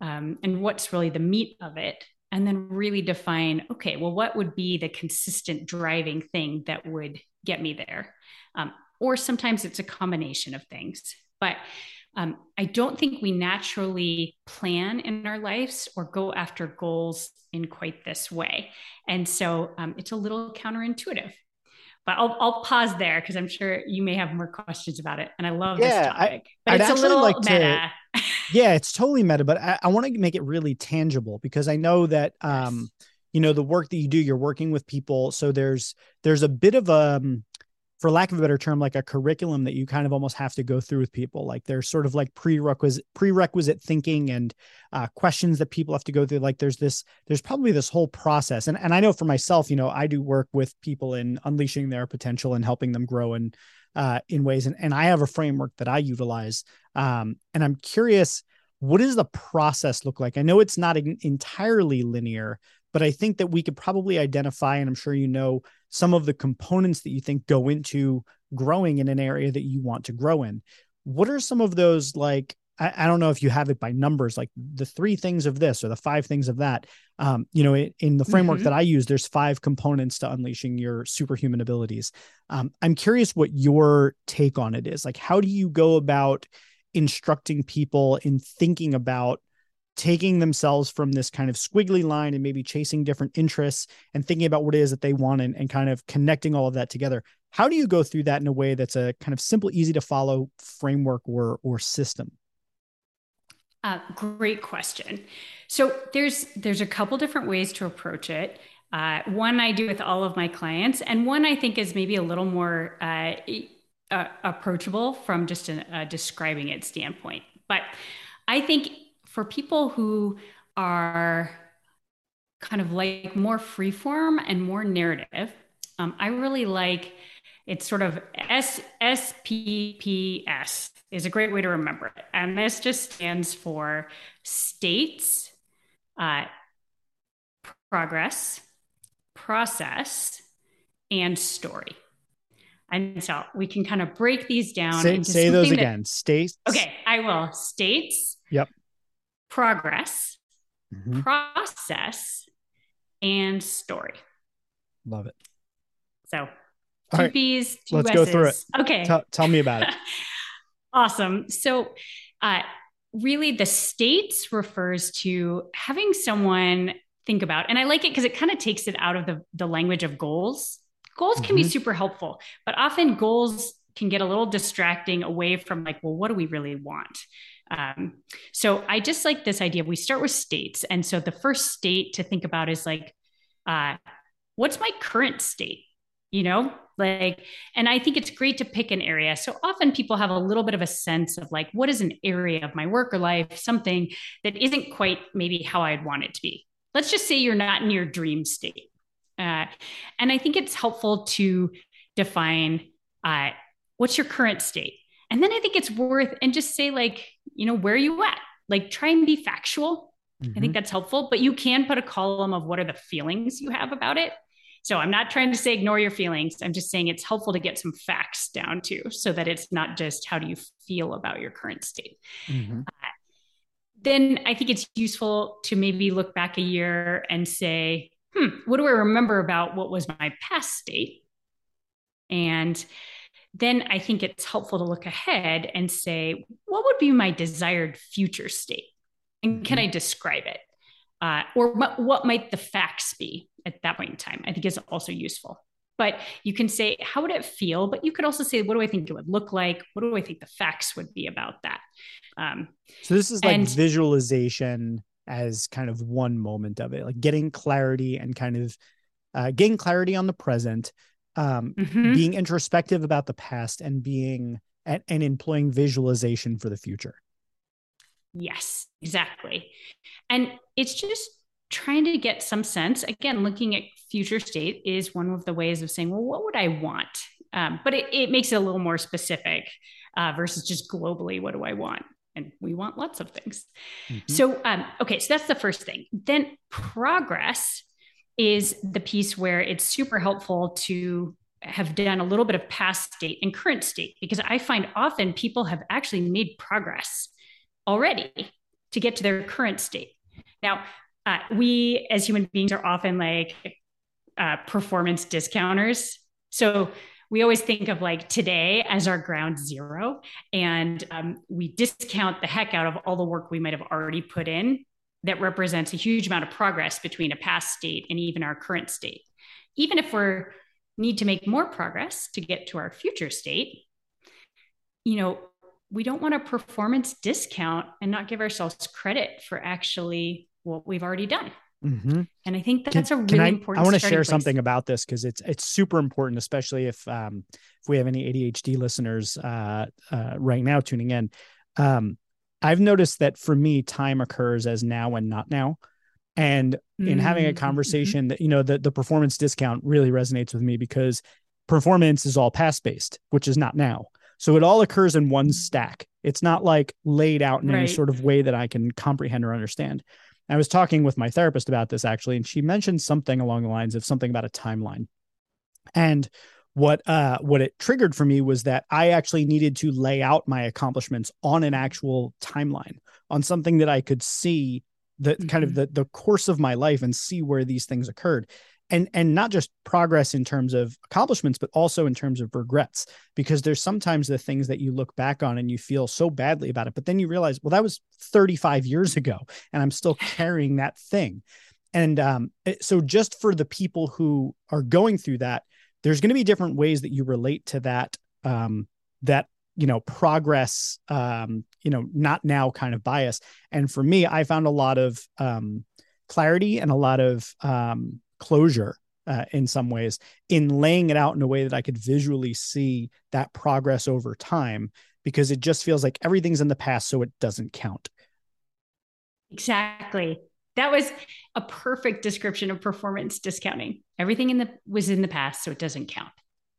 um, and what's really the meat of it and then really define okay well what would be the consistent driving thing that would get me there um, or sometimes it's a combination of things but um, i don't think we naturally plan in our lives or go after goals in quite this way and so um, it's a little counterintuitive but I'll, I'll pause there because I'm sure you may have more questions about it. And I love yeah, this topic, but I'd it's a little like meta. To, yeah, it's totally meta, but I, I want to make it really tangible because I know that, um, yes. you know, the work that you do, you're working with people. So there's, there's a bit of a, um, for lack of a better term, like a curriculum that you kind of almost have to go through with people. Like there's sort of like prerequisite prerequisite thinking and uh, questions that people have to go through. Like there's this, there's probably this whole process. And and I know for myself, you know, I do work with people in unleashing their potential and helping them grow in uh, in ways. And and I have a framework that I utilize. Um, and I'm curious, what does the process look like? I know it's not entirely linear, but I think that we could probably identify, and I'm sure you know, some of the components that you think go into growing in an area that you want to grow in. What are some of those like? I, I don't know if you have it by numbers, like the three things of this or the five things of that. Um, you know, in, in the framework mm-hmm. that I use, there's five components to unleashing your superhuman abilities. Um, I'm curious what your take on it is. Like, how do you go about instructing people in thinking about taking themselves from this kind of squiggly line and maybe chasing different interests and thinking about what it is that they want and, and kind of connecting all of that together how do you go through that in a way that's a kind of simple easy to follow framework or or system uh, great question. So there's there's a couple different ways to approach it. Uh, one i do with all of my clients and one i think is maybe a little more uh, uh approachable from just a, describing it standpoint. But i think for people who are kind of like more freeform and more narrative, um, I really like it's sort of S S P P S is a great way to remember it, and this just stands for states, uh, progress, process, and story. And so we can kind of break these down. Say, say those that, again. States. Okay, I will. States. Yep progress, mm-hmm. process, and story. Love it. So Two right. Two Let's S's. go through it. Okay. T- tell me about it. awesome. So, uh, really, the states refers to having someone think about, and I like it because it kind of takes it out of the, the language of goals. Goals can mm-hmm. be super helpful, but often goals can get a little distracting away from like, well, what do we really want? Um, so I just like this idea. We start with states. And so the first state to think about is like, uh, what's my current state? You know, like, and I think it's great to pick an area. So often people have a little bit of a sense of like, what is an area of my work or life, something that isn't quite maybe how I'd want it to be. Let's just say you're not in your dream state. Uh, and I think it's helpful to define uh, what's your current state and then I think it's worth and just say like, you know, where are you at? Like try and be factual. Mm-hmm. I think mm-hmm. that's helpful, but you can put a column of what are the feelings you have about it. So I'm not trying to say ignore your feelings. I'm just saying it's helpful to get some facts down too, so that it's not just how do you feel about your current state. Mm-hmm. Uh, then I think it's useful to maybe look back a year and say, hmm, what do I remember about what was my past state? And then I think it's helpful to look ahead and say, what would be my desired future state? And can I mm-hmm. describe it? Uh, or what might the facts be at that point in time? I think is also useful. But you can say, how would it feel? But you could also say, what do I think it would look like? What do I think the facts would be about that? Um, so this is like and, visualization as kind of one moment of it, like getting clarity and kind of uh, getting clarity on the present, um, mm-hmm. being introspective about the past and being and, and employing visualization for the future. Yes, exactly. And it's just trying to get some sense. Again, looking at future state is one of the ways of saying, well, what would I want? Um, but it, it, makes it a little more specific uh, versus just globally, what do I want? And we want lots of things. Mm-hmm. So, um, okay, so that's the first thing. Then progress is the piece where it's super helpful to have done a little bit of past state and current state because I find often people have actually made progress already to get to their current state. Now, uh, we as human beings are often like uh, performance discounters. So we always think of like today as our ground zero, and um, we discount the heck out of all the work we might have already put in that represents a huge amount of progress between a past state and even our current state. Even if we're need to make more progress to get to our future state, you know, we don't want a performance discount and not give ourselves credit for actually what we've already done. Mm-hmm. And I think that's can, a really I, important. I want to share place. something about this because it's it's super important, especially if um, if we have any ADHD listeners uh, uh, right now tuning in. Um, I've noticed that for me, time occurs as now and not now. And mm-hmm. in having a mm-hmm. conversation that, you know, the, the performance discount really resonates with me because performance is all past based, which is not now. So it all occurs in one stack. It's not like laid out in right. any sort of way that I can comprehend or understand. I was talking with my therapist about this actually, and she mentioned something along the lines of something about a timeline. And what uh what it triggered for me was that I actually needed to lay out my accomplishments on an actual timeline, on something that I could see the mm-hmm. kind of mm-hmm. the the course of my life and see where these things occurred and and not just progress in terms of accomplishments but also in terms of regrets because there's sometimes the things that you look back on and you feel so badly about it but then you realize well that was 35 years ago and i'm still carrying that thing. And um, so just for the people who are going through that there's going to be different ways that you relate to that um, that you know progress um you know not now kind of bias. And for me i found a lot of um clarity and a lot of um closure uh, in some ways in laying it out in a way that i could visually see that progress over time because it just feels like everything's in the past so it doesn't count. Exactly. That was a perfect description of performance discounting. Everything in the was in the past so it doesn't count.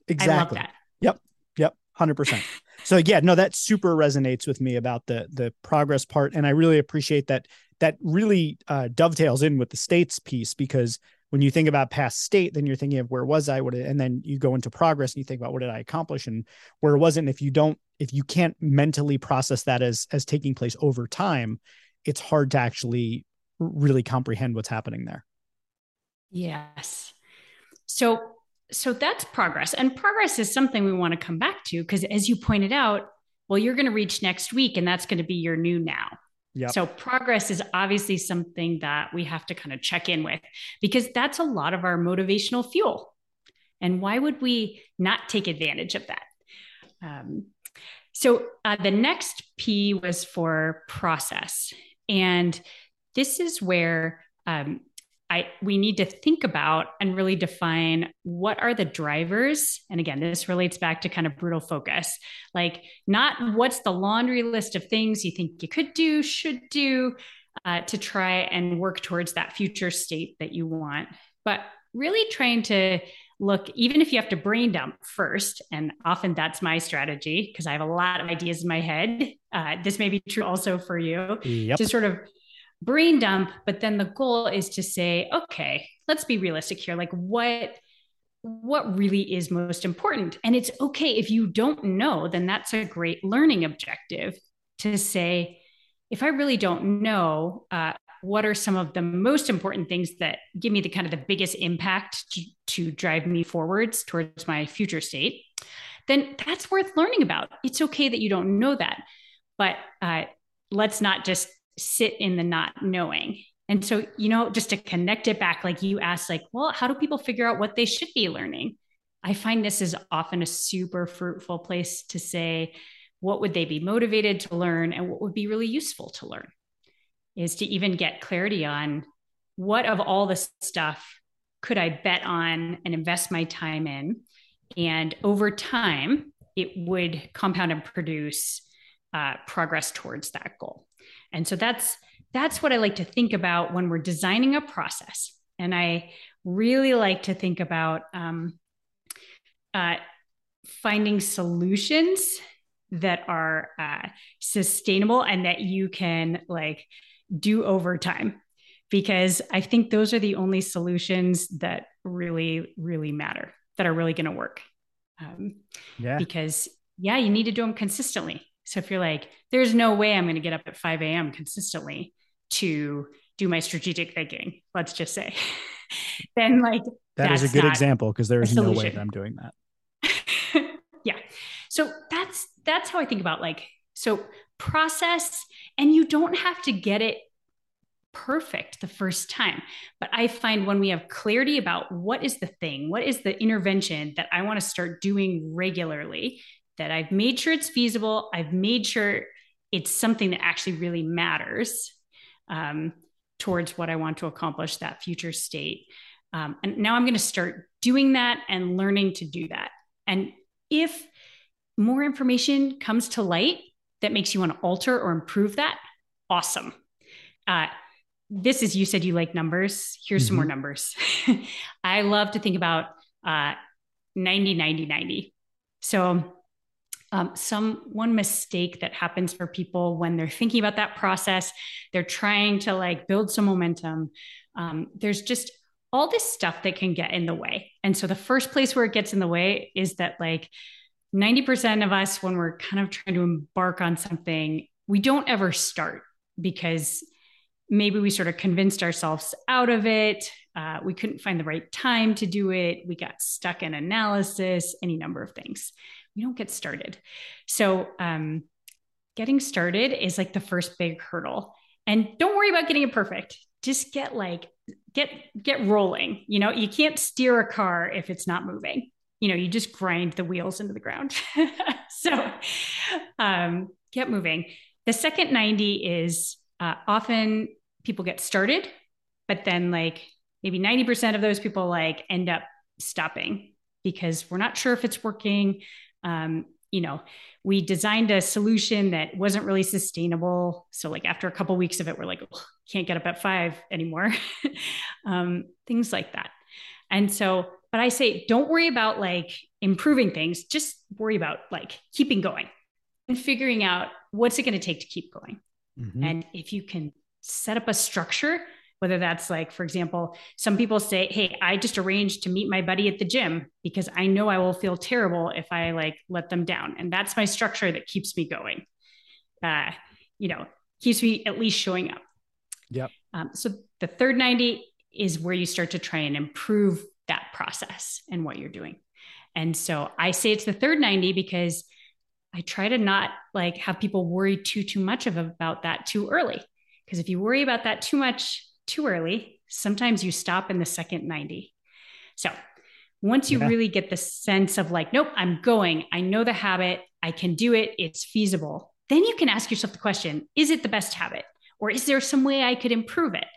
Exactly i love that. Yep. Yep. 100% so yeah no that super resonates with me about the the progress part and i really appreciate that that really uh, dovetails in with the states piece because when you think about past state then you're thinking of where was i what and then you go into progress and you think about what did i accomplish and where it was it and if you don't if you can't mentally process that as as taking place over time it's hard to actually really comprehend what's happening there yes so so that's progress. And progress is something we want to come back to because, as you pointed out, well, you're going to reach next week and that's going to be your new now. Yep. So progress is obviously something that we have to kind of check in with because that's a lot of our motivational fuel. And why would we not take advantage of that? Um, so uh, the next P was for process. And this is where um, I, we need to think about and really define what are the drivers. And again, this relates back to kind of brutal focus like, not what's the laundry list of things you think you could do, should do uh, to try and work towards that future state that you want, but really trying to look, even if you have to brain dump first, and often that's my strategy because I have a lot of ideas in my head. Uh, this may be true also for you yep. to sort of brain dump but then the goal is to say okay let's be realistic here. Like what what really is most important? And it's okay if you don't know then that's a great learning objective to say if i really don't know uh, what are some of the most important things that give me the kind of the biggest impact to, to drive me forwards towards my future state then that's worth learning about. It's okay that you don't know that but uh, let's not just sit in the not knowing. And so, you know, just to connect it back, like you asked, like, well, how do people figure out what they should be learning? I find this is often a super fruitful place to say, what would they be motivated to learn and what would be really useful to learn? Is to even get clarity on what of all the stuff could I bet on and invest my time in? And over time, it would compound and produce uh, progress towards that goal. And so that's that's what I like to think about when we're designing a process. And I really like to think about um, uh, finding solutions that are uh, sustainable and that you can like do over time. Because i think those are the only solutions that really really matter that are really going to work. Um, yeah. because yeah you need to do them consistently so if you're like, there's no way I'm going to get up at 5 a.m. consistently to do my strategic thinking, let's just say, then like that is a good example because there is no way that I'm doing that. yeah. So that's that's how I think about like so process and you don't have to get it perfect the first time. But I find when we have clarity about what is the thing, what is the intervention that I want to start doing regularly, that I've made sure it's feasible. I've made sure it's something that actually really matters um, towards what I want to accomplish, that future state. Um, and now I'm going to start doing that and learning to do that. And if more information comes to light that makes you want to alter or improve that, awesome. Uh, this is you said you like numbers. Here's mm-hmm. some more mm-hmm. numbers. I love to think about uh, 90, 90, 90. So um, some one mistake that happens for people when they're thinking about that process they're trying to like build some momentum. Um, there's just all this stuff that can get in the way. And so the first place where it gets in the way is that like 90% of us when we're kind of trying to embark on something we don't ever start because maybe we sort of convinced ourselves out of it. Uh, we couldn't find the right time to do it. We got stuck in analysis any number of things we don't get started. So, um, getting started is like the first big hurdle. And don't worry about getting it perfect. Just get like get get rolling. You know, you can't steer a car if it's not moving. You know, you just grind the wheels into the ground. so, um, get moving. The second 90 is uh, often people get started, but then like maybe 90% of those people like end up stopping because we're not sure if it's working um, you know we designed a solution that wasn't really sustainable. So like after a couple weeks of it we're like can't get up at five anymore. Um, things like that. And so but i say don't worry about like improving things. Just worry about like keeping going and figuring out what's it going to take to keep going. Mm-hmm. and if you can set up a structure whether that's like for example some people say hey i just arranged to meet my buddy at the gym because i know i will feel terrible if i like let them down and that's my structure that keeps me going uh, you know keeps me at least showing up yep um, so the third 90 is where you start to try and improve that process and what you're doing. And so I say it's the third 90 because I try to not like have people worry too too much of about that too early. Because if you worry about that too much too early, sometimes you stop in the second 90. So once you yeah. really get the sense of like, nope, I'm going, I know the habit, I can do it, it's feasible, then you can ask yourself the question is it the best habit? Or is there some way I could improve it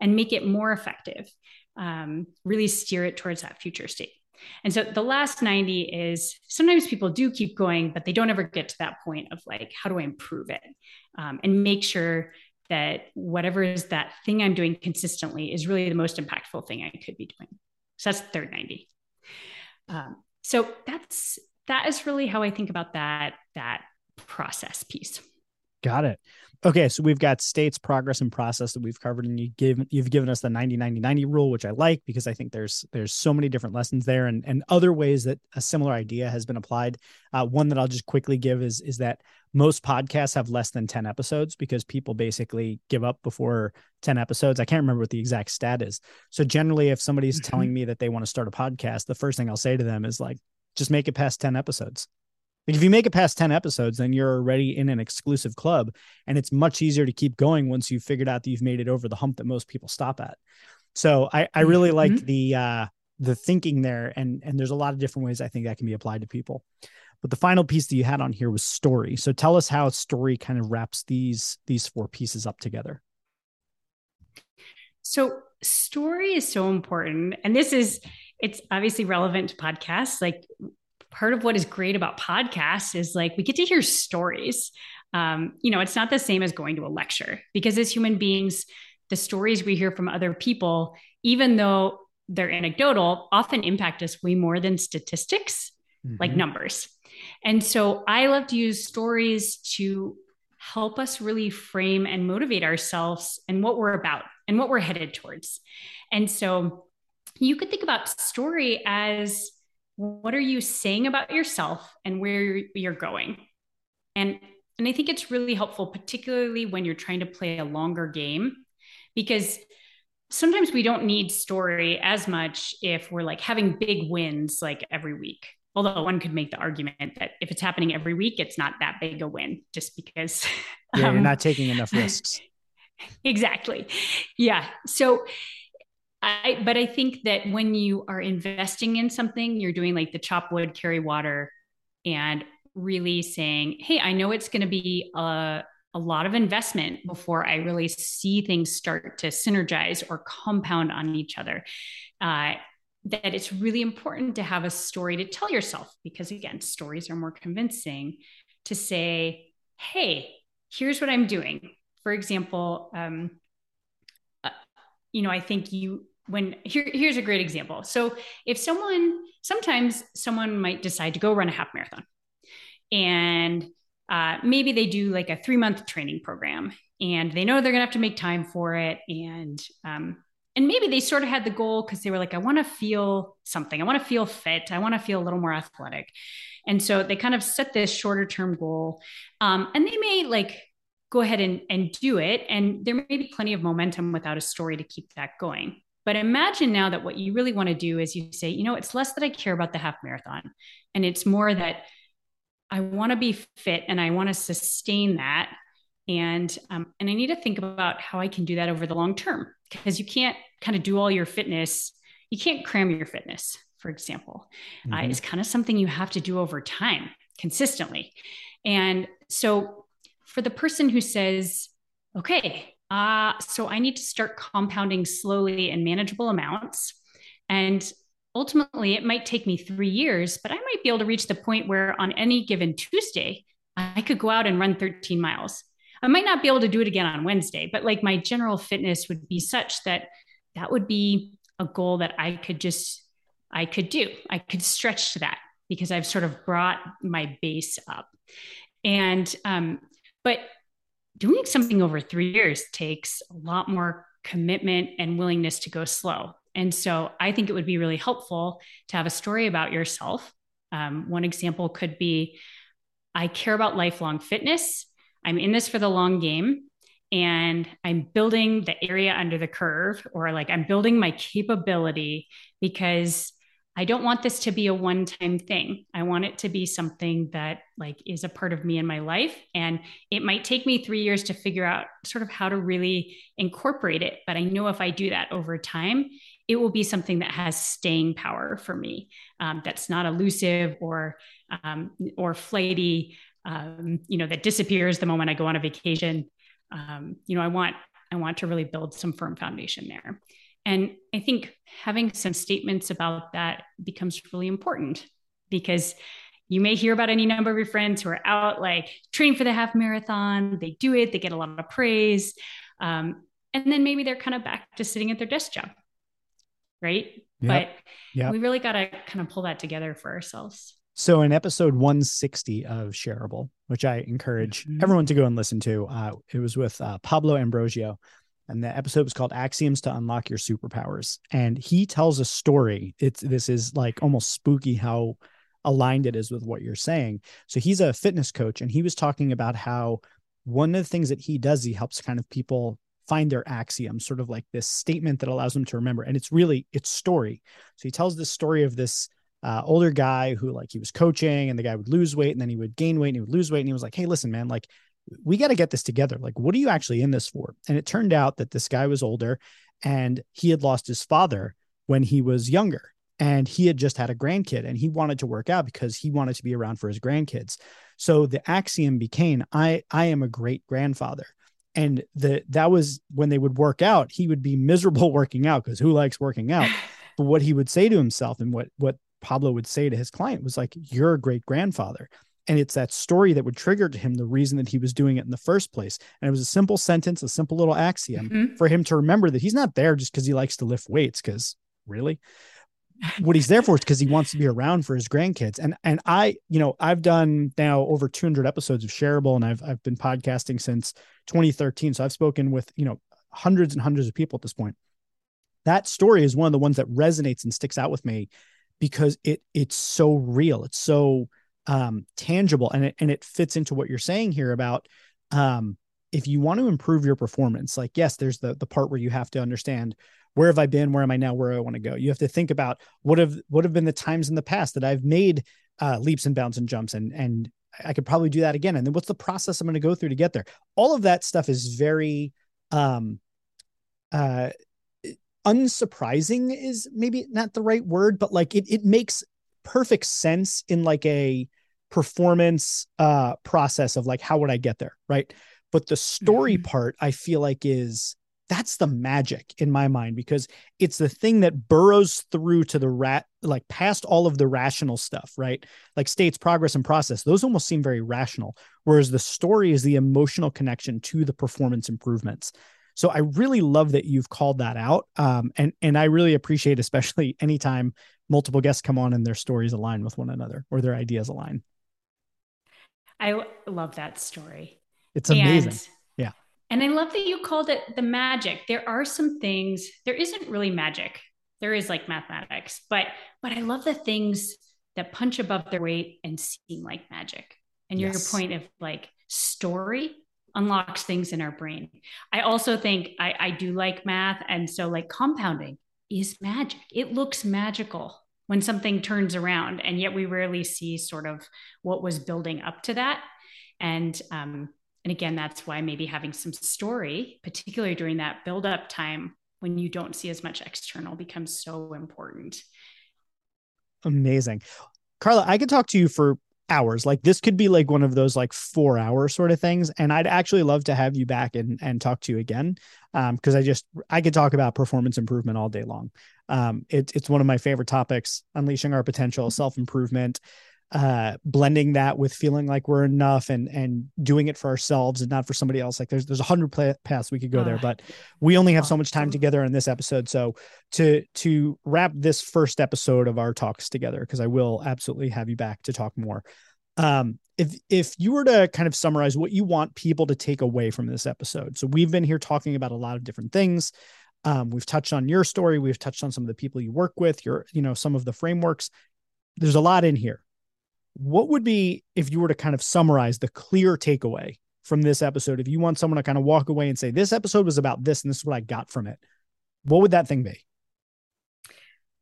and make it more effective? Um, really steer it towards that future state. And so the last 90 is sometimes people do keep going, but they don't ever get to that point of like, how do I improve it? Um, and make sure that whatever is that thing I'm doing consistently is really the most impactful thing I could be doing. So that's third 90. Um, so that's that is really how I think about that that process piece. Got it. Okay, so we've got states, progress, and process that we've covered, and you give you've given us the 90 90 90 rule, which I like because I think there's there's so many different lessons there and and other ways that a similar idea has been applied. Uh, one that I'll just quickly give is is that most podcasts have less than 10 episodes because people basically give up before 10 episodes. I can't remember what the exact stat is. So generally, if somebody's mm-hmm. telling me that they want to start a podcast, the first thing I'll say to them is like, just make it past 10 episodes. Like if you make it past 10 episodes, then you're already in an exclusive club. And it's much easier to keep going once you've figured out that you've made it over the hump that most people stop at. So I, I really mm-hmm. like the uh the thinking there. And and there's a lot of different ways I think that can be applied to people. But the final piece that you had on here was story. So tell us how story kind of wraps these these four pieces up together. So story is so important. And this is it's obviously relevant to podcasts. Like part of what is great about podcasts is like we get to hear stories. Um, you know, it's not the same as going to a lecture because as human beings, the stories we hear from other people, even though they're anecdotal, often impact us way more than statistics, mm-hmm. like numbers. And so I love to use stories to help us really frame and motivate ourselves and what we're about and what we're headed towards. And so you could think about story as what are you saying about yourself and where you're going? And and i think it's really helpful particularly when you're trying to play a longer game because sometimes we don't need story as much if we're like having big wins like every week. Although one could make the argument that if it's happening every week it's not that big a win just because yeah, um, you're not taking enough risks. Exactly. Yeah. So I, but I think that when you are investing in something, you're doing like the chop wood, carry water, and really saying, Hey, I know it's going to be a, a lot of investment before I really see things start to synergize or compound on each other. Uh, that it's really important to have a story to tell yourself because, again, stories are more convincing to say, Hey, here's what I'm doing. For example, um, uh, you know, I think you when here, here's a great example. So if someone sometimes someone might decide to go run a half marathon and uh, maybe they do like a three month training program and they know they're gonna have to make time for it and um, and maybe they sort of had the goal because they were like i want to feel something. I want to feel fit. I want to feel a little more athletic. And so they kind of set this shorter term goal um, and they may like go ahead and, and do it and there may be plenty of momentum without a story to keep that going but imagine now that what you really want to do is you say, you know, it's less that I care about the half marathon and it's more that I want to be fit and I want to sustain that. And um, and I need to think about how I can do that over the long term because you can't kind of do all your fitness. You can't cram your fitness, for example. Uh, mm-hmm. Uh, it's kind of something you have to do over time consistently. And so for the person who says, okay, uh, so I need to start compounding slowly in manageable amounts. And ultimately, it might take me three years, but I might be able to reach the point where on any given Tuesday, I could go out and run 13 miles. I might not be able to do it again on Wednesday, but like my general fitness would be such that that would be a goal that I could just, I could do. I could stretch to that because I've sort of brought my base up. And, um, but doing something over three years takes a lot more commitment and willingness to go slow. And so I think it would be really helpful to have a story about yourself. Um, one example could be I care about lifelong fitness. I'm in this for the long game. and I'm building the area under the curve, or like I'm building my capability because I don't want this to be a one time thing. I want it to be something that like is a part of me in my life. And it might take me three years to figure out sort of how to really incorporate it. But I know if I do that over time, it will be something that has staying power for me. Um, that's not elusive or um, or flighty. Um, you know, that disappears the moment I go on a vacation. Um, you know, I want I want to really build some firm foundation there. And I think having some statements about that becomes really important because you may hear about any number of your friends who are out like training for the half marathon. They do it, they get a lot of praise. Um, and then maybe they're kind of back to sitting at their desk job. Right. Yep. But yep. we really got to kind of pull that together for ourselves. So in episode 160 of Shareable, which I encourage mm-hmm. everyone to go and listen to, uh, it was with uh, Pablo Ambrosio and the episode was called axioms to unlock your superpowers. And he tells a story. It's this is like almost spooky how aligned it is with what you're saying. So he's a fitness coach and he was talking about how one of the things that he does he helps kind of people find their axiom sort of like this statement that allows them to remember. And it's really it's story. So he tells this story of this uh, older guy who like he was coaching and the guy would lose weight and then he would gain weight and he would lose weight and he was like hey listen man like we got to get this together. Like, what are you actually in this for? And it turned out that this guy was older and he had lost his father when he was younger. And he had just had a grandkid and he wanted to work out because he wanted to be around for his grandkids. So the axiom became I I am a great grandfather. And the that was when they would work out, he would be miserable working out because who likes working out? But what he would say to himself and what what Pablo would say to his client was like, You're a great grandfather and it's that story that would trigger to him the reason that he was doing it in the first place. And it was a simple sentence a simple little axiom mm-hmm. for him to remember that he's not there just because he likes to lift weights because really? What he's there for is because he wants to be around for his grandkids. And and i you know i've done now over 200 episodes of shareable and i've i've been podcasting since 2013 so i've spoken with you know hundreds and hundreds of people at this point. That story is one of the ones that resonates and sticks out with me because it it's so real. It's so um, tangible and it, and it fits into what you're saying here about um, if you want to improve your performance like yes there's the the part where you have to understand where have i been where am i now where do i want to go? You have to think about what have what have been the times in the past that i've made uh, leaps and bounds and jumps and and i could probably do that again and then what's the process i'm going to go through to get there? All of that stuff is very um uh unsurprising is maybe not the right word but like it it makes perfect sense in like a performance uh process of like how would I get there, right? But the story mm-hmm. part I feel like is that's the magic in my mind because it's the thing that burrows through to the rat like past all of the rational stuff right like states progress and process those almost seem very rational whereas the story is the emotional connection to the performance improvements so i really love that you've called that out um, and and i really appreciate especially anytime multiple guests come on and their stories align with one another or their ideas align. I love that story. It's amazing. And, yeah. And I love that you called it the magic. There are some things, there isn't really magic. There is like mathematics, but but I love the things that punch above their weight and seem like magic. And yes. your point of like story unlocks things in our brain. I also think I, I do like math. And so like compounding is magic. It looks magical when something turns around, and yet we rarely see sort of what was building up to that. And um, and again, that's why maybe having some story, particularly during that build up time when you don't see as much external, becomes so important. Amazing. Carla, I could talk to you for hours. Like this could be like one of those like four hour sort of things. And I'd actually love to have you back and, and talk to you again. Um, cause I just, I could talk about performance improvement all day long. Um, it, it's one of my favorite topics, unleashing our potential, self-improvement, uh, blending that with feeling like we're enough and, and doing it for ourselves and not for somebody else. Like there's, there's a hundred paths we could go there, but we only have so much time together in this episode. So to, to wrap this first episode of our talks together, cause I will absolutely have you back to talk more. Um, if if you were to kind of summarize what you want people to take away from this episode. So we've been here talking about a lot of different things. Um, we've touched on your story. We've touched on some of the people you work with your you know some of the frameworks. There's a lot in here what would be if you were to kind of summarize the clear takeaway from this episode, if you want someone to kind of walk away and say, this episode was about this and this is what I got from it, what would that thing be?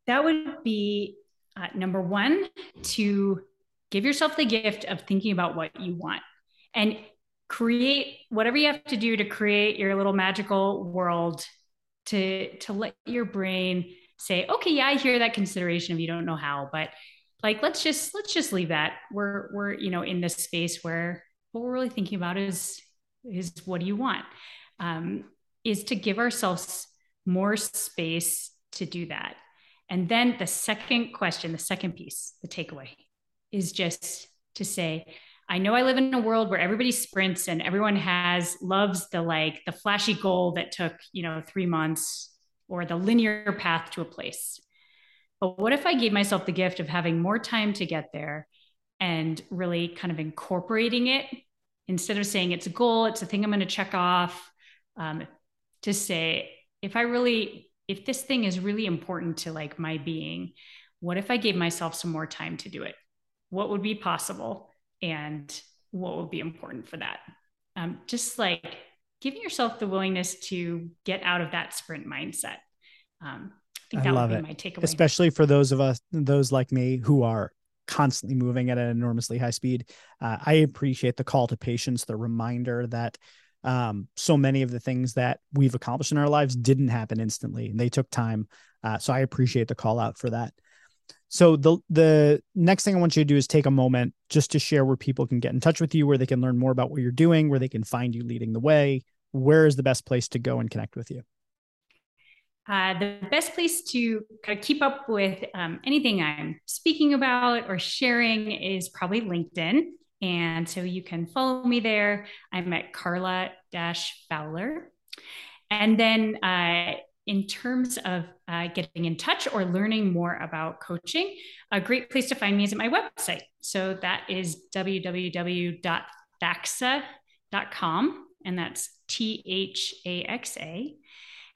That would be uh, number one, to give yourself the gift of thinking about what you want and create whatever you have to do to create your little magical world to to let your brain say okay yeah i hear that consideration if you don't know how but like let's just let's just leave that. We're we're you know in this space where what we're really thinking about is is what do you want? Um, is to give ourselves more space to do that. And then the second question the second piece the takeaway is just to say I know I live in a world where everybody sprints and everyone has loves the like the flashy goal that took, you know, 3 months or the linear path to a place. But what if I gave myself the gift of having more time to get there and really kind of incorporating it instead of saying it's a goal, it's a thing I'm going to check off, um, to say, if I really, if this thing is really important to like my being, what if I gave myself some more time to do it? What would be possible? And what would be important for that? Um, just like giving yourself the willingness to get out of that sprint mindset. Um, I think that I would be it. my takeaway. Especially for those of us, those like me who are constantly moving at an enormously high speed. Uh, I appreciate the call to patience, the reminder that um, so many of the things that we've accomplished in our lives didn't happen instantly and they took time. Uh, so I appreciate the call out for that. So the the next thing I want you to do is take a moment just to share where people can get in touch with you, where they can learn more about what you're doing, where they can find you leading the way. Where is the best place to go and connect with you? Uh, the best place to kind of keep up with um, anything I'm speaking about or sharing is probably LinkedIn. And so you can follow me there. I'm at Carla Fowler. And then uh, in terms of uh, getting in touch or learning more about coaching, a great place to find me is at my website. So that is www.thaxa.com. And that's T H A X A.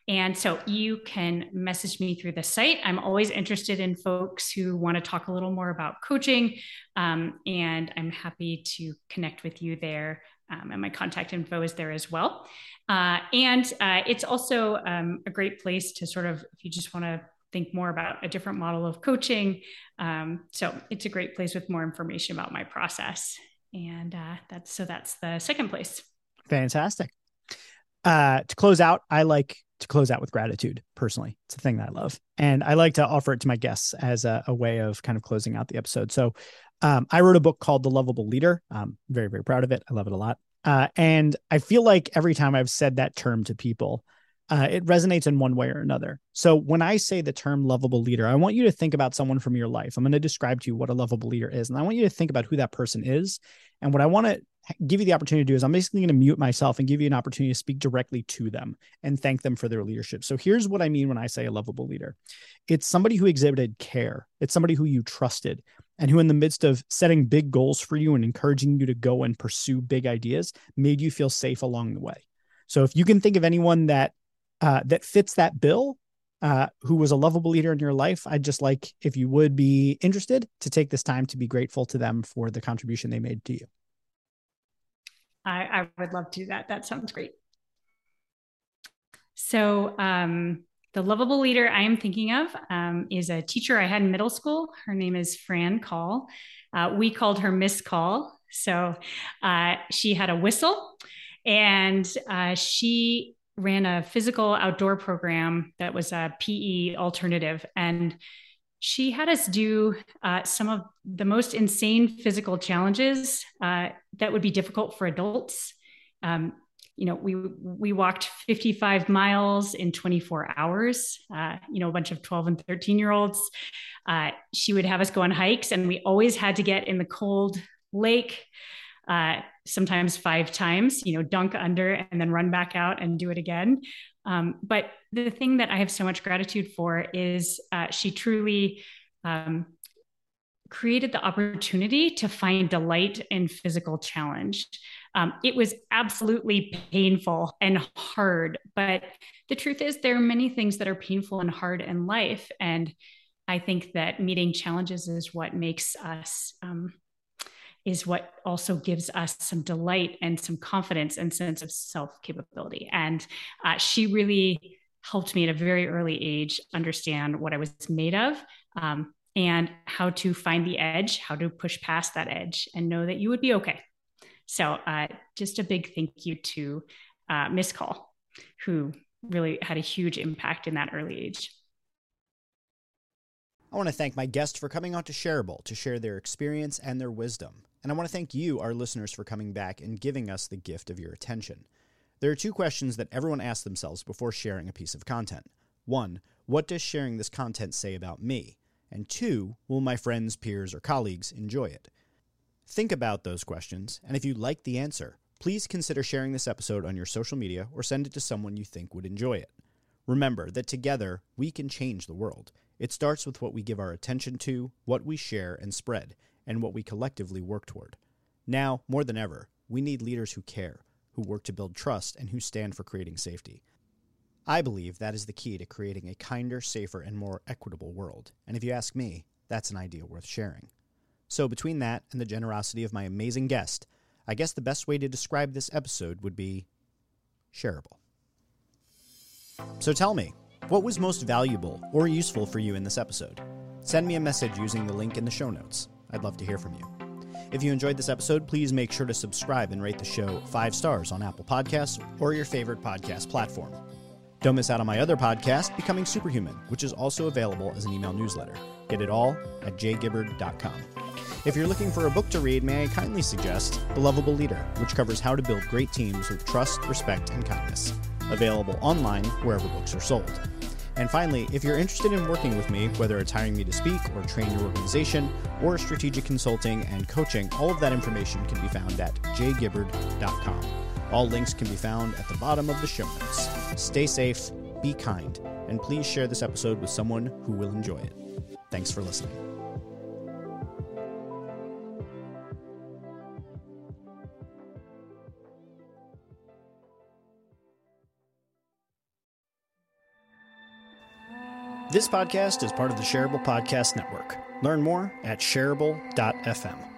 And so you can message me through the site. I'm always interested in folks who want to talk a little more about coaching. Um, and I'm happy to connect with you there. Um, and my contact info is there as well. Uh, and uh, it's also um, a great place to sort of, if you just want to think more about a different model of coaching. Um, so it's a great place with more information about my process. And uh, that's so that's the second place. Fantastic. Uh, to close out, I like to close out with gratitude personally. It's a thing that I love. And I like to offer it to my guests as a, a way of kind of closing out the episode. So um, I wrote a book called The Lovable Leader. I'm very, very proud of it. I love it a lot. Uh, and I feel like every time I've said that term to people, uh, it resonates in one way or another. So when I say the term lovable leader, I want you to think about someone from your life. I'm going to describe to you what a lovable leader is. And I want you to think about who that person is. And what I want to give you the opportunity to do is I'm basically going to mute myself and give you an opportunity to speak directly to them and thank them for their leadership. So here's what I mean when I say a lovable leader it's somebody who exhibited care, it's somebody who you trusted, and who, in the midst of setting big goals for you and encouraging you to go and pursue big ideas, made you feel safe along the way. So if you can think of anyone that uh, that fits that bill, uh, who was a lovable leader in your life, I'd just like, if you would be interested, to take this time to be grateful to them for the contribution they made to you. I, I would love to do that. That sounds great. So, um, the lovable leader I am thinking of um, is a teacher I had in middle school. Her name is Fran Call. Uh, we called her Miss Call. So uh, she had a whistle and uh, she ran a physical outdoor program that was a PE alternative. And she had us do uh, some of the most insane physical challenges uh, that would be difficult for adults. Um, you know, we we walked 55 miles in 24 hours. Uh, you know, a bunch of 12 and 13 year olds. Uh, she would have us go on hikes, and we always had to get in the cold lake. Uh, sometimes five times, you know, dunk under and then run back out and do it again. Um, but the thing that I have so much gratitude for is uh, she truly um, created the opportunity to find delight in physical challenge. Um, it was absolutely painful and hard, but the truth is, there are many things that are painful and hard in life. And I think that meeting challenges is what makes us um, is what also gives us some delight and some confidence and sense of self capability. And uh, she really helped me at a very early age understand what I was made of. Um, and how to find the edge, how to push past that edge, and know that you would be okay. So, uh, just a big thank you to uh, Miss Call, who really had a huge impact in that early age. I want to thank my guests for coming on to Shareable to share their experience and their wisdom. And I want to thank you, our listeners, for coming back and giving us the gift of your attention. There are two questions that everyone asks themselves before sharing a piece of content. One, what does sharing this content say about me? And two, will my friends, peers, or colleagues enjoy it? Think about those questions, and if you like the answer, please consider sharing this episode on your social media or send it to someone you think would enjoy it. Remember that together we can change the world. It starts with what we give our attention to, what we share and spread, and what we collectively work toward. Now, more than ever, we need leaders who care, who work to build trust, and who stand for creating safety. I believe that is the key to creating a kinder, safer, and more equitable world. And if you ask me, that's an idea worth sharing. So, between that and the generosity of my amazing guest, I guess the best way to describe this episode would be shareable. So tell me, what was most valuable or useful for you in this episode? Send me a message using the link in the show notes. I'd love to hear from you. If you enjoyed this episode, please make sure to subscribe and rate the show five stars on Apple Podcasts or your favorite podcast platform. Don't miss out on my other podcast, Becoming Superhuman, which is also available as an email newsletter. Get it all at jgibbard.com. If you're looking for a book to read, may I kindly suggest The Lovable Leader, which covers how to build great teams with trust, respect, and kindness. Available online wherever books are sold. And finally, if you're interested in working with me, whether it's hiring me to speak or train your organization or strategic consulting and coaching, all of that information can be found at jgibbard.com. All links can be found at the bottom of the show notes. Stay safe, be kind, and please share this episode with someone who will enjoy it. Thanks for listening. This podcast is part of the Shareable Podcast Network. Learn more at shareable.fm.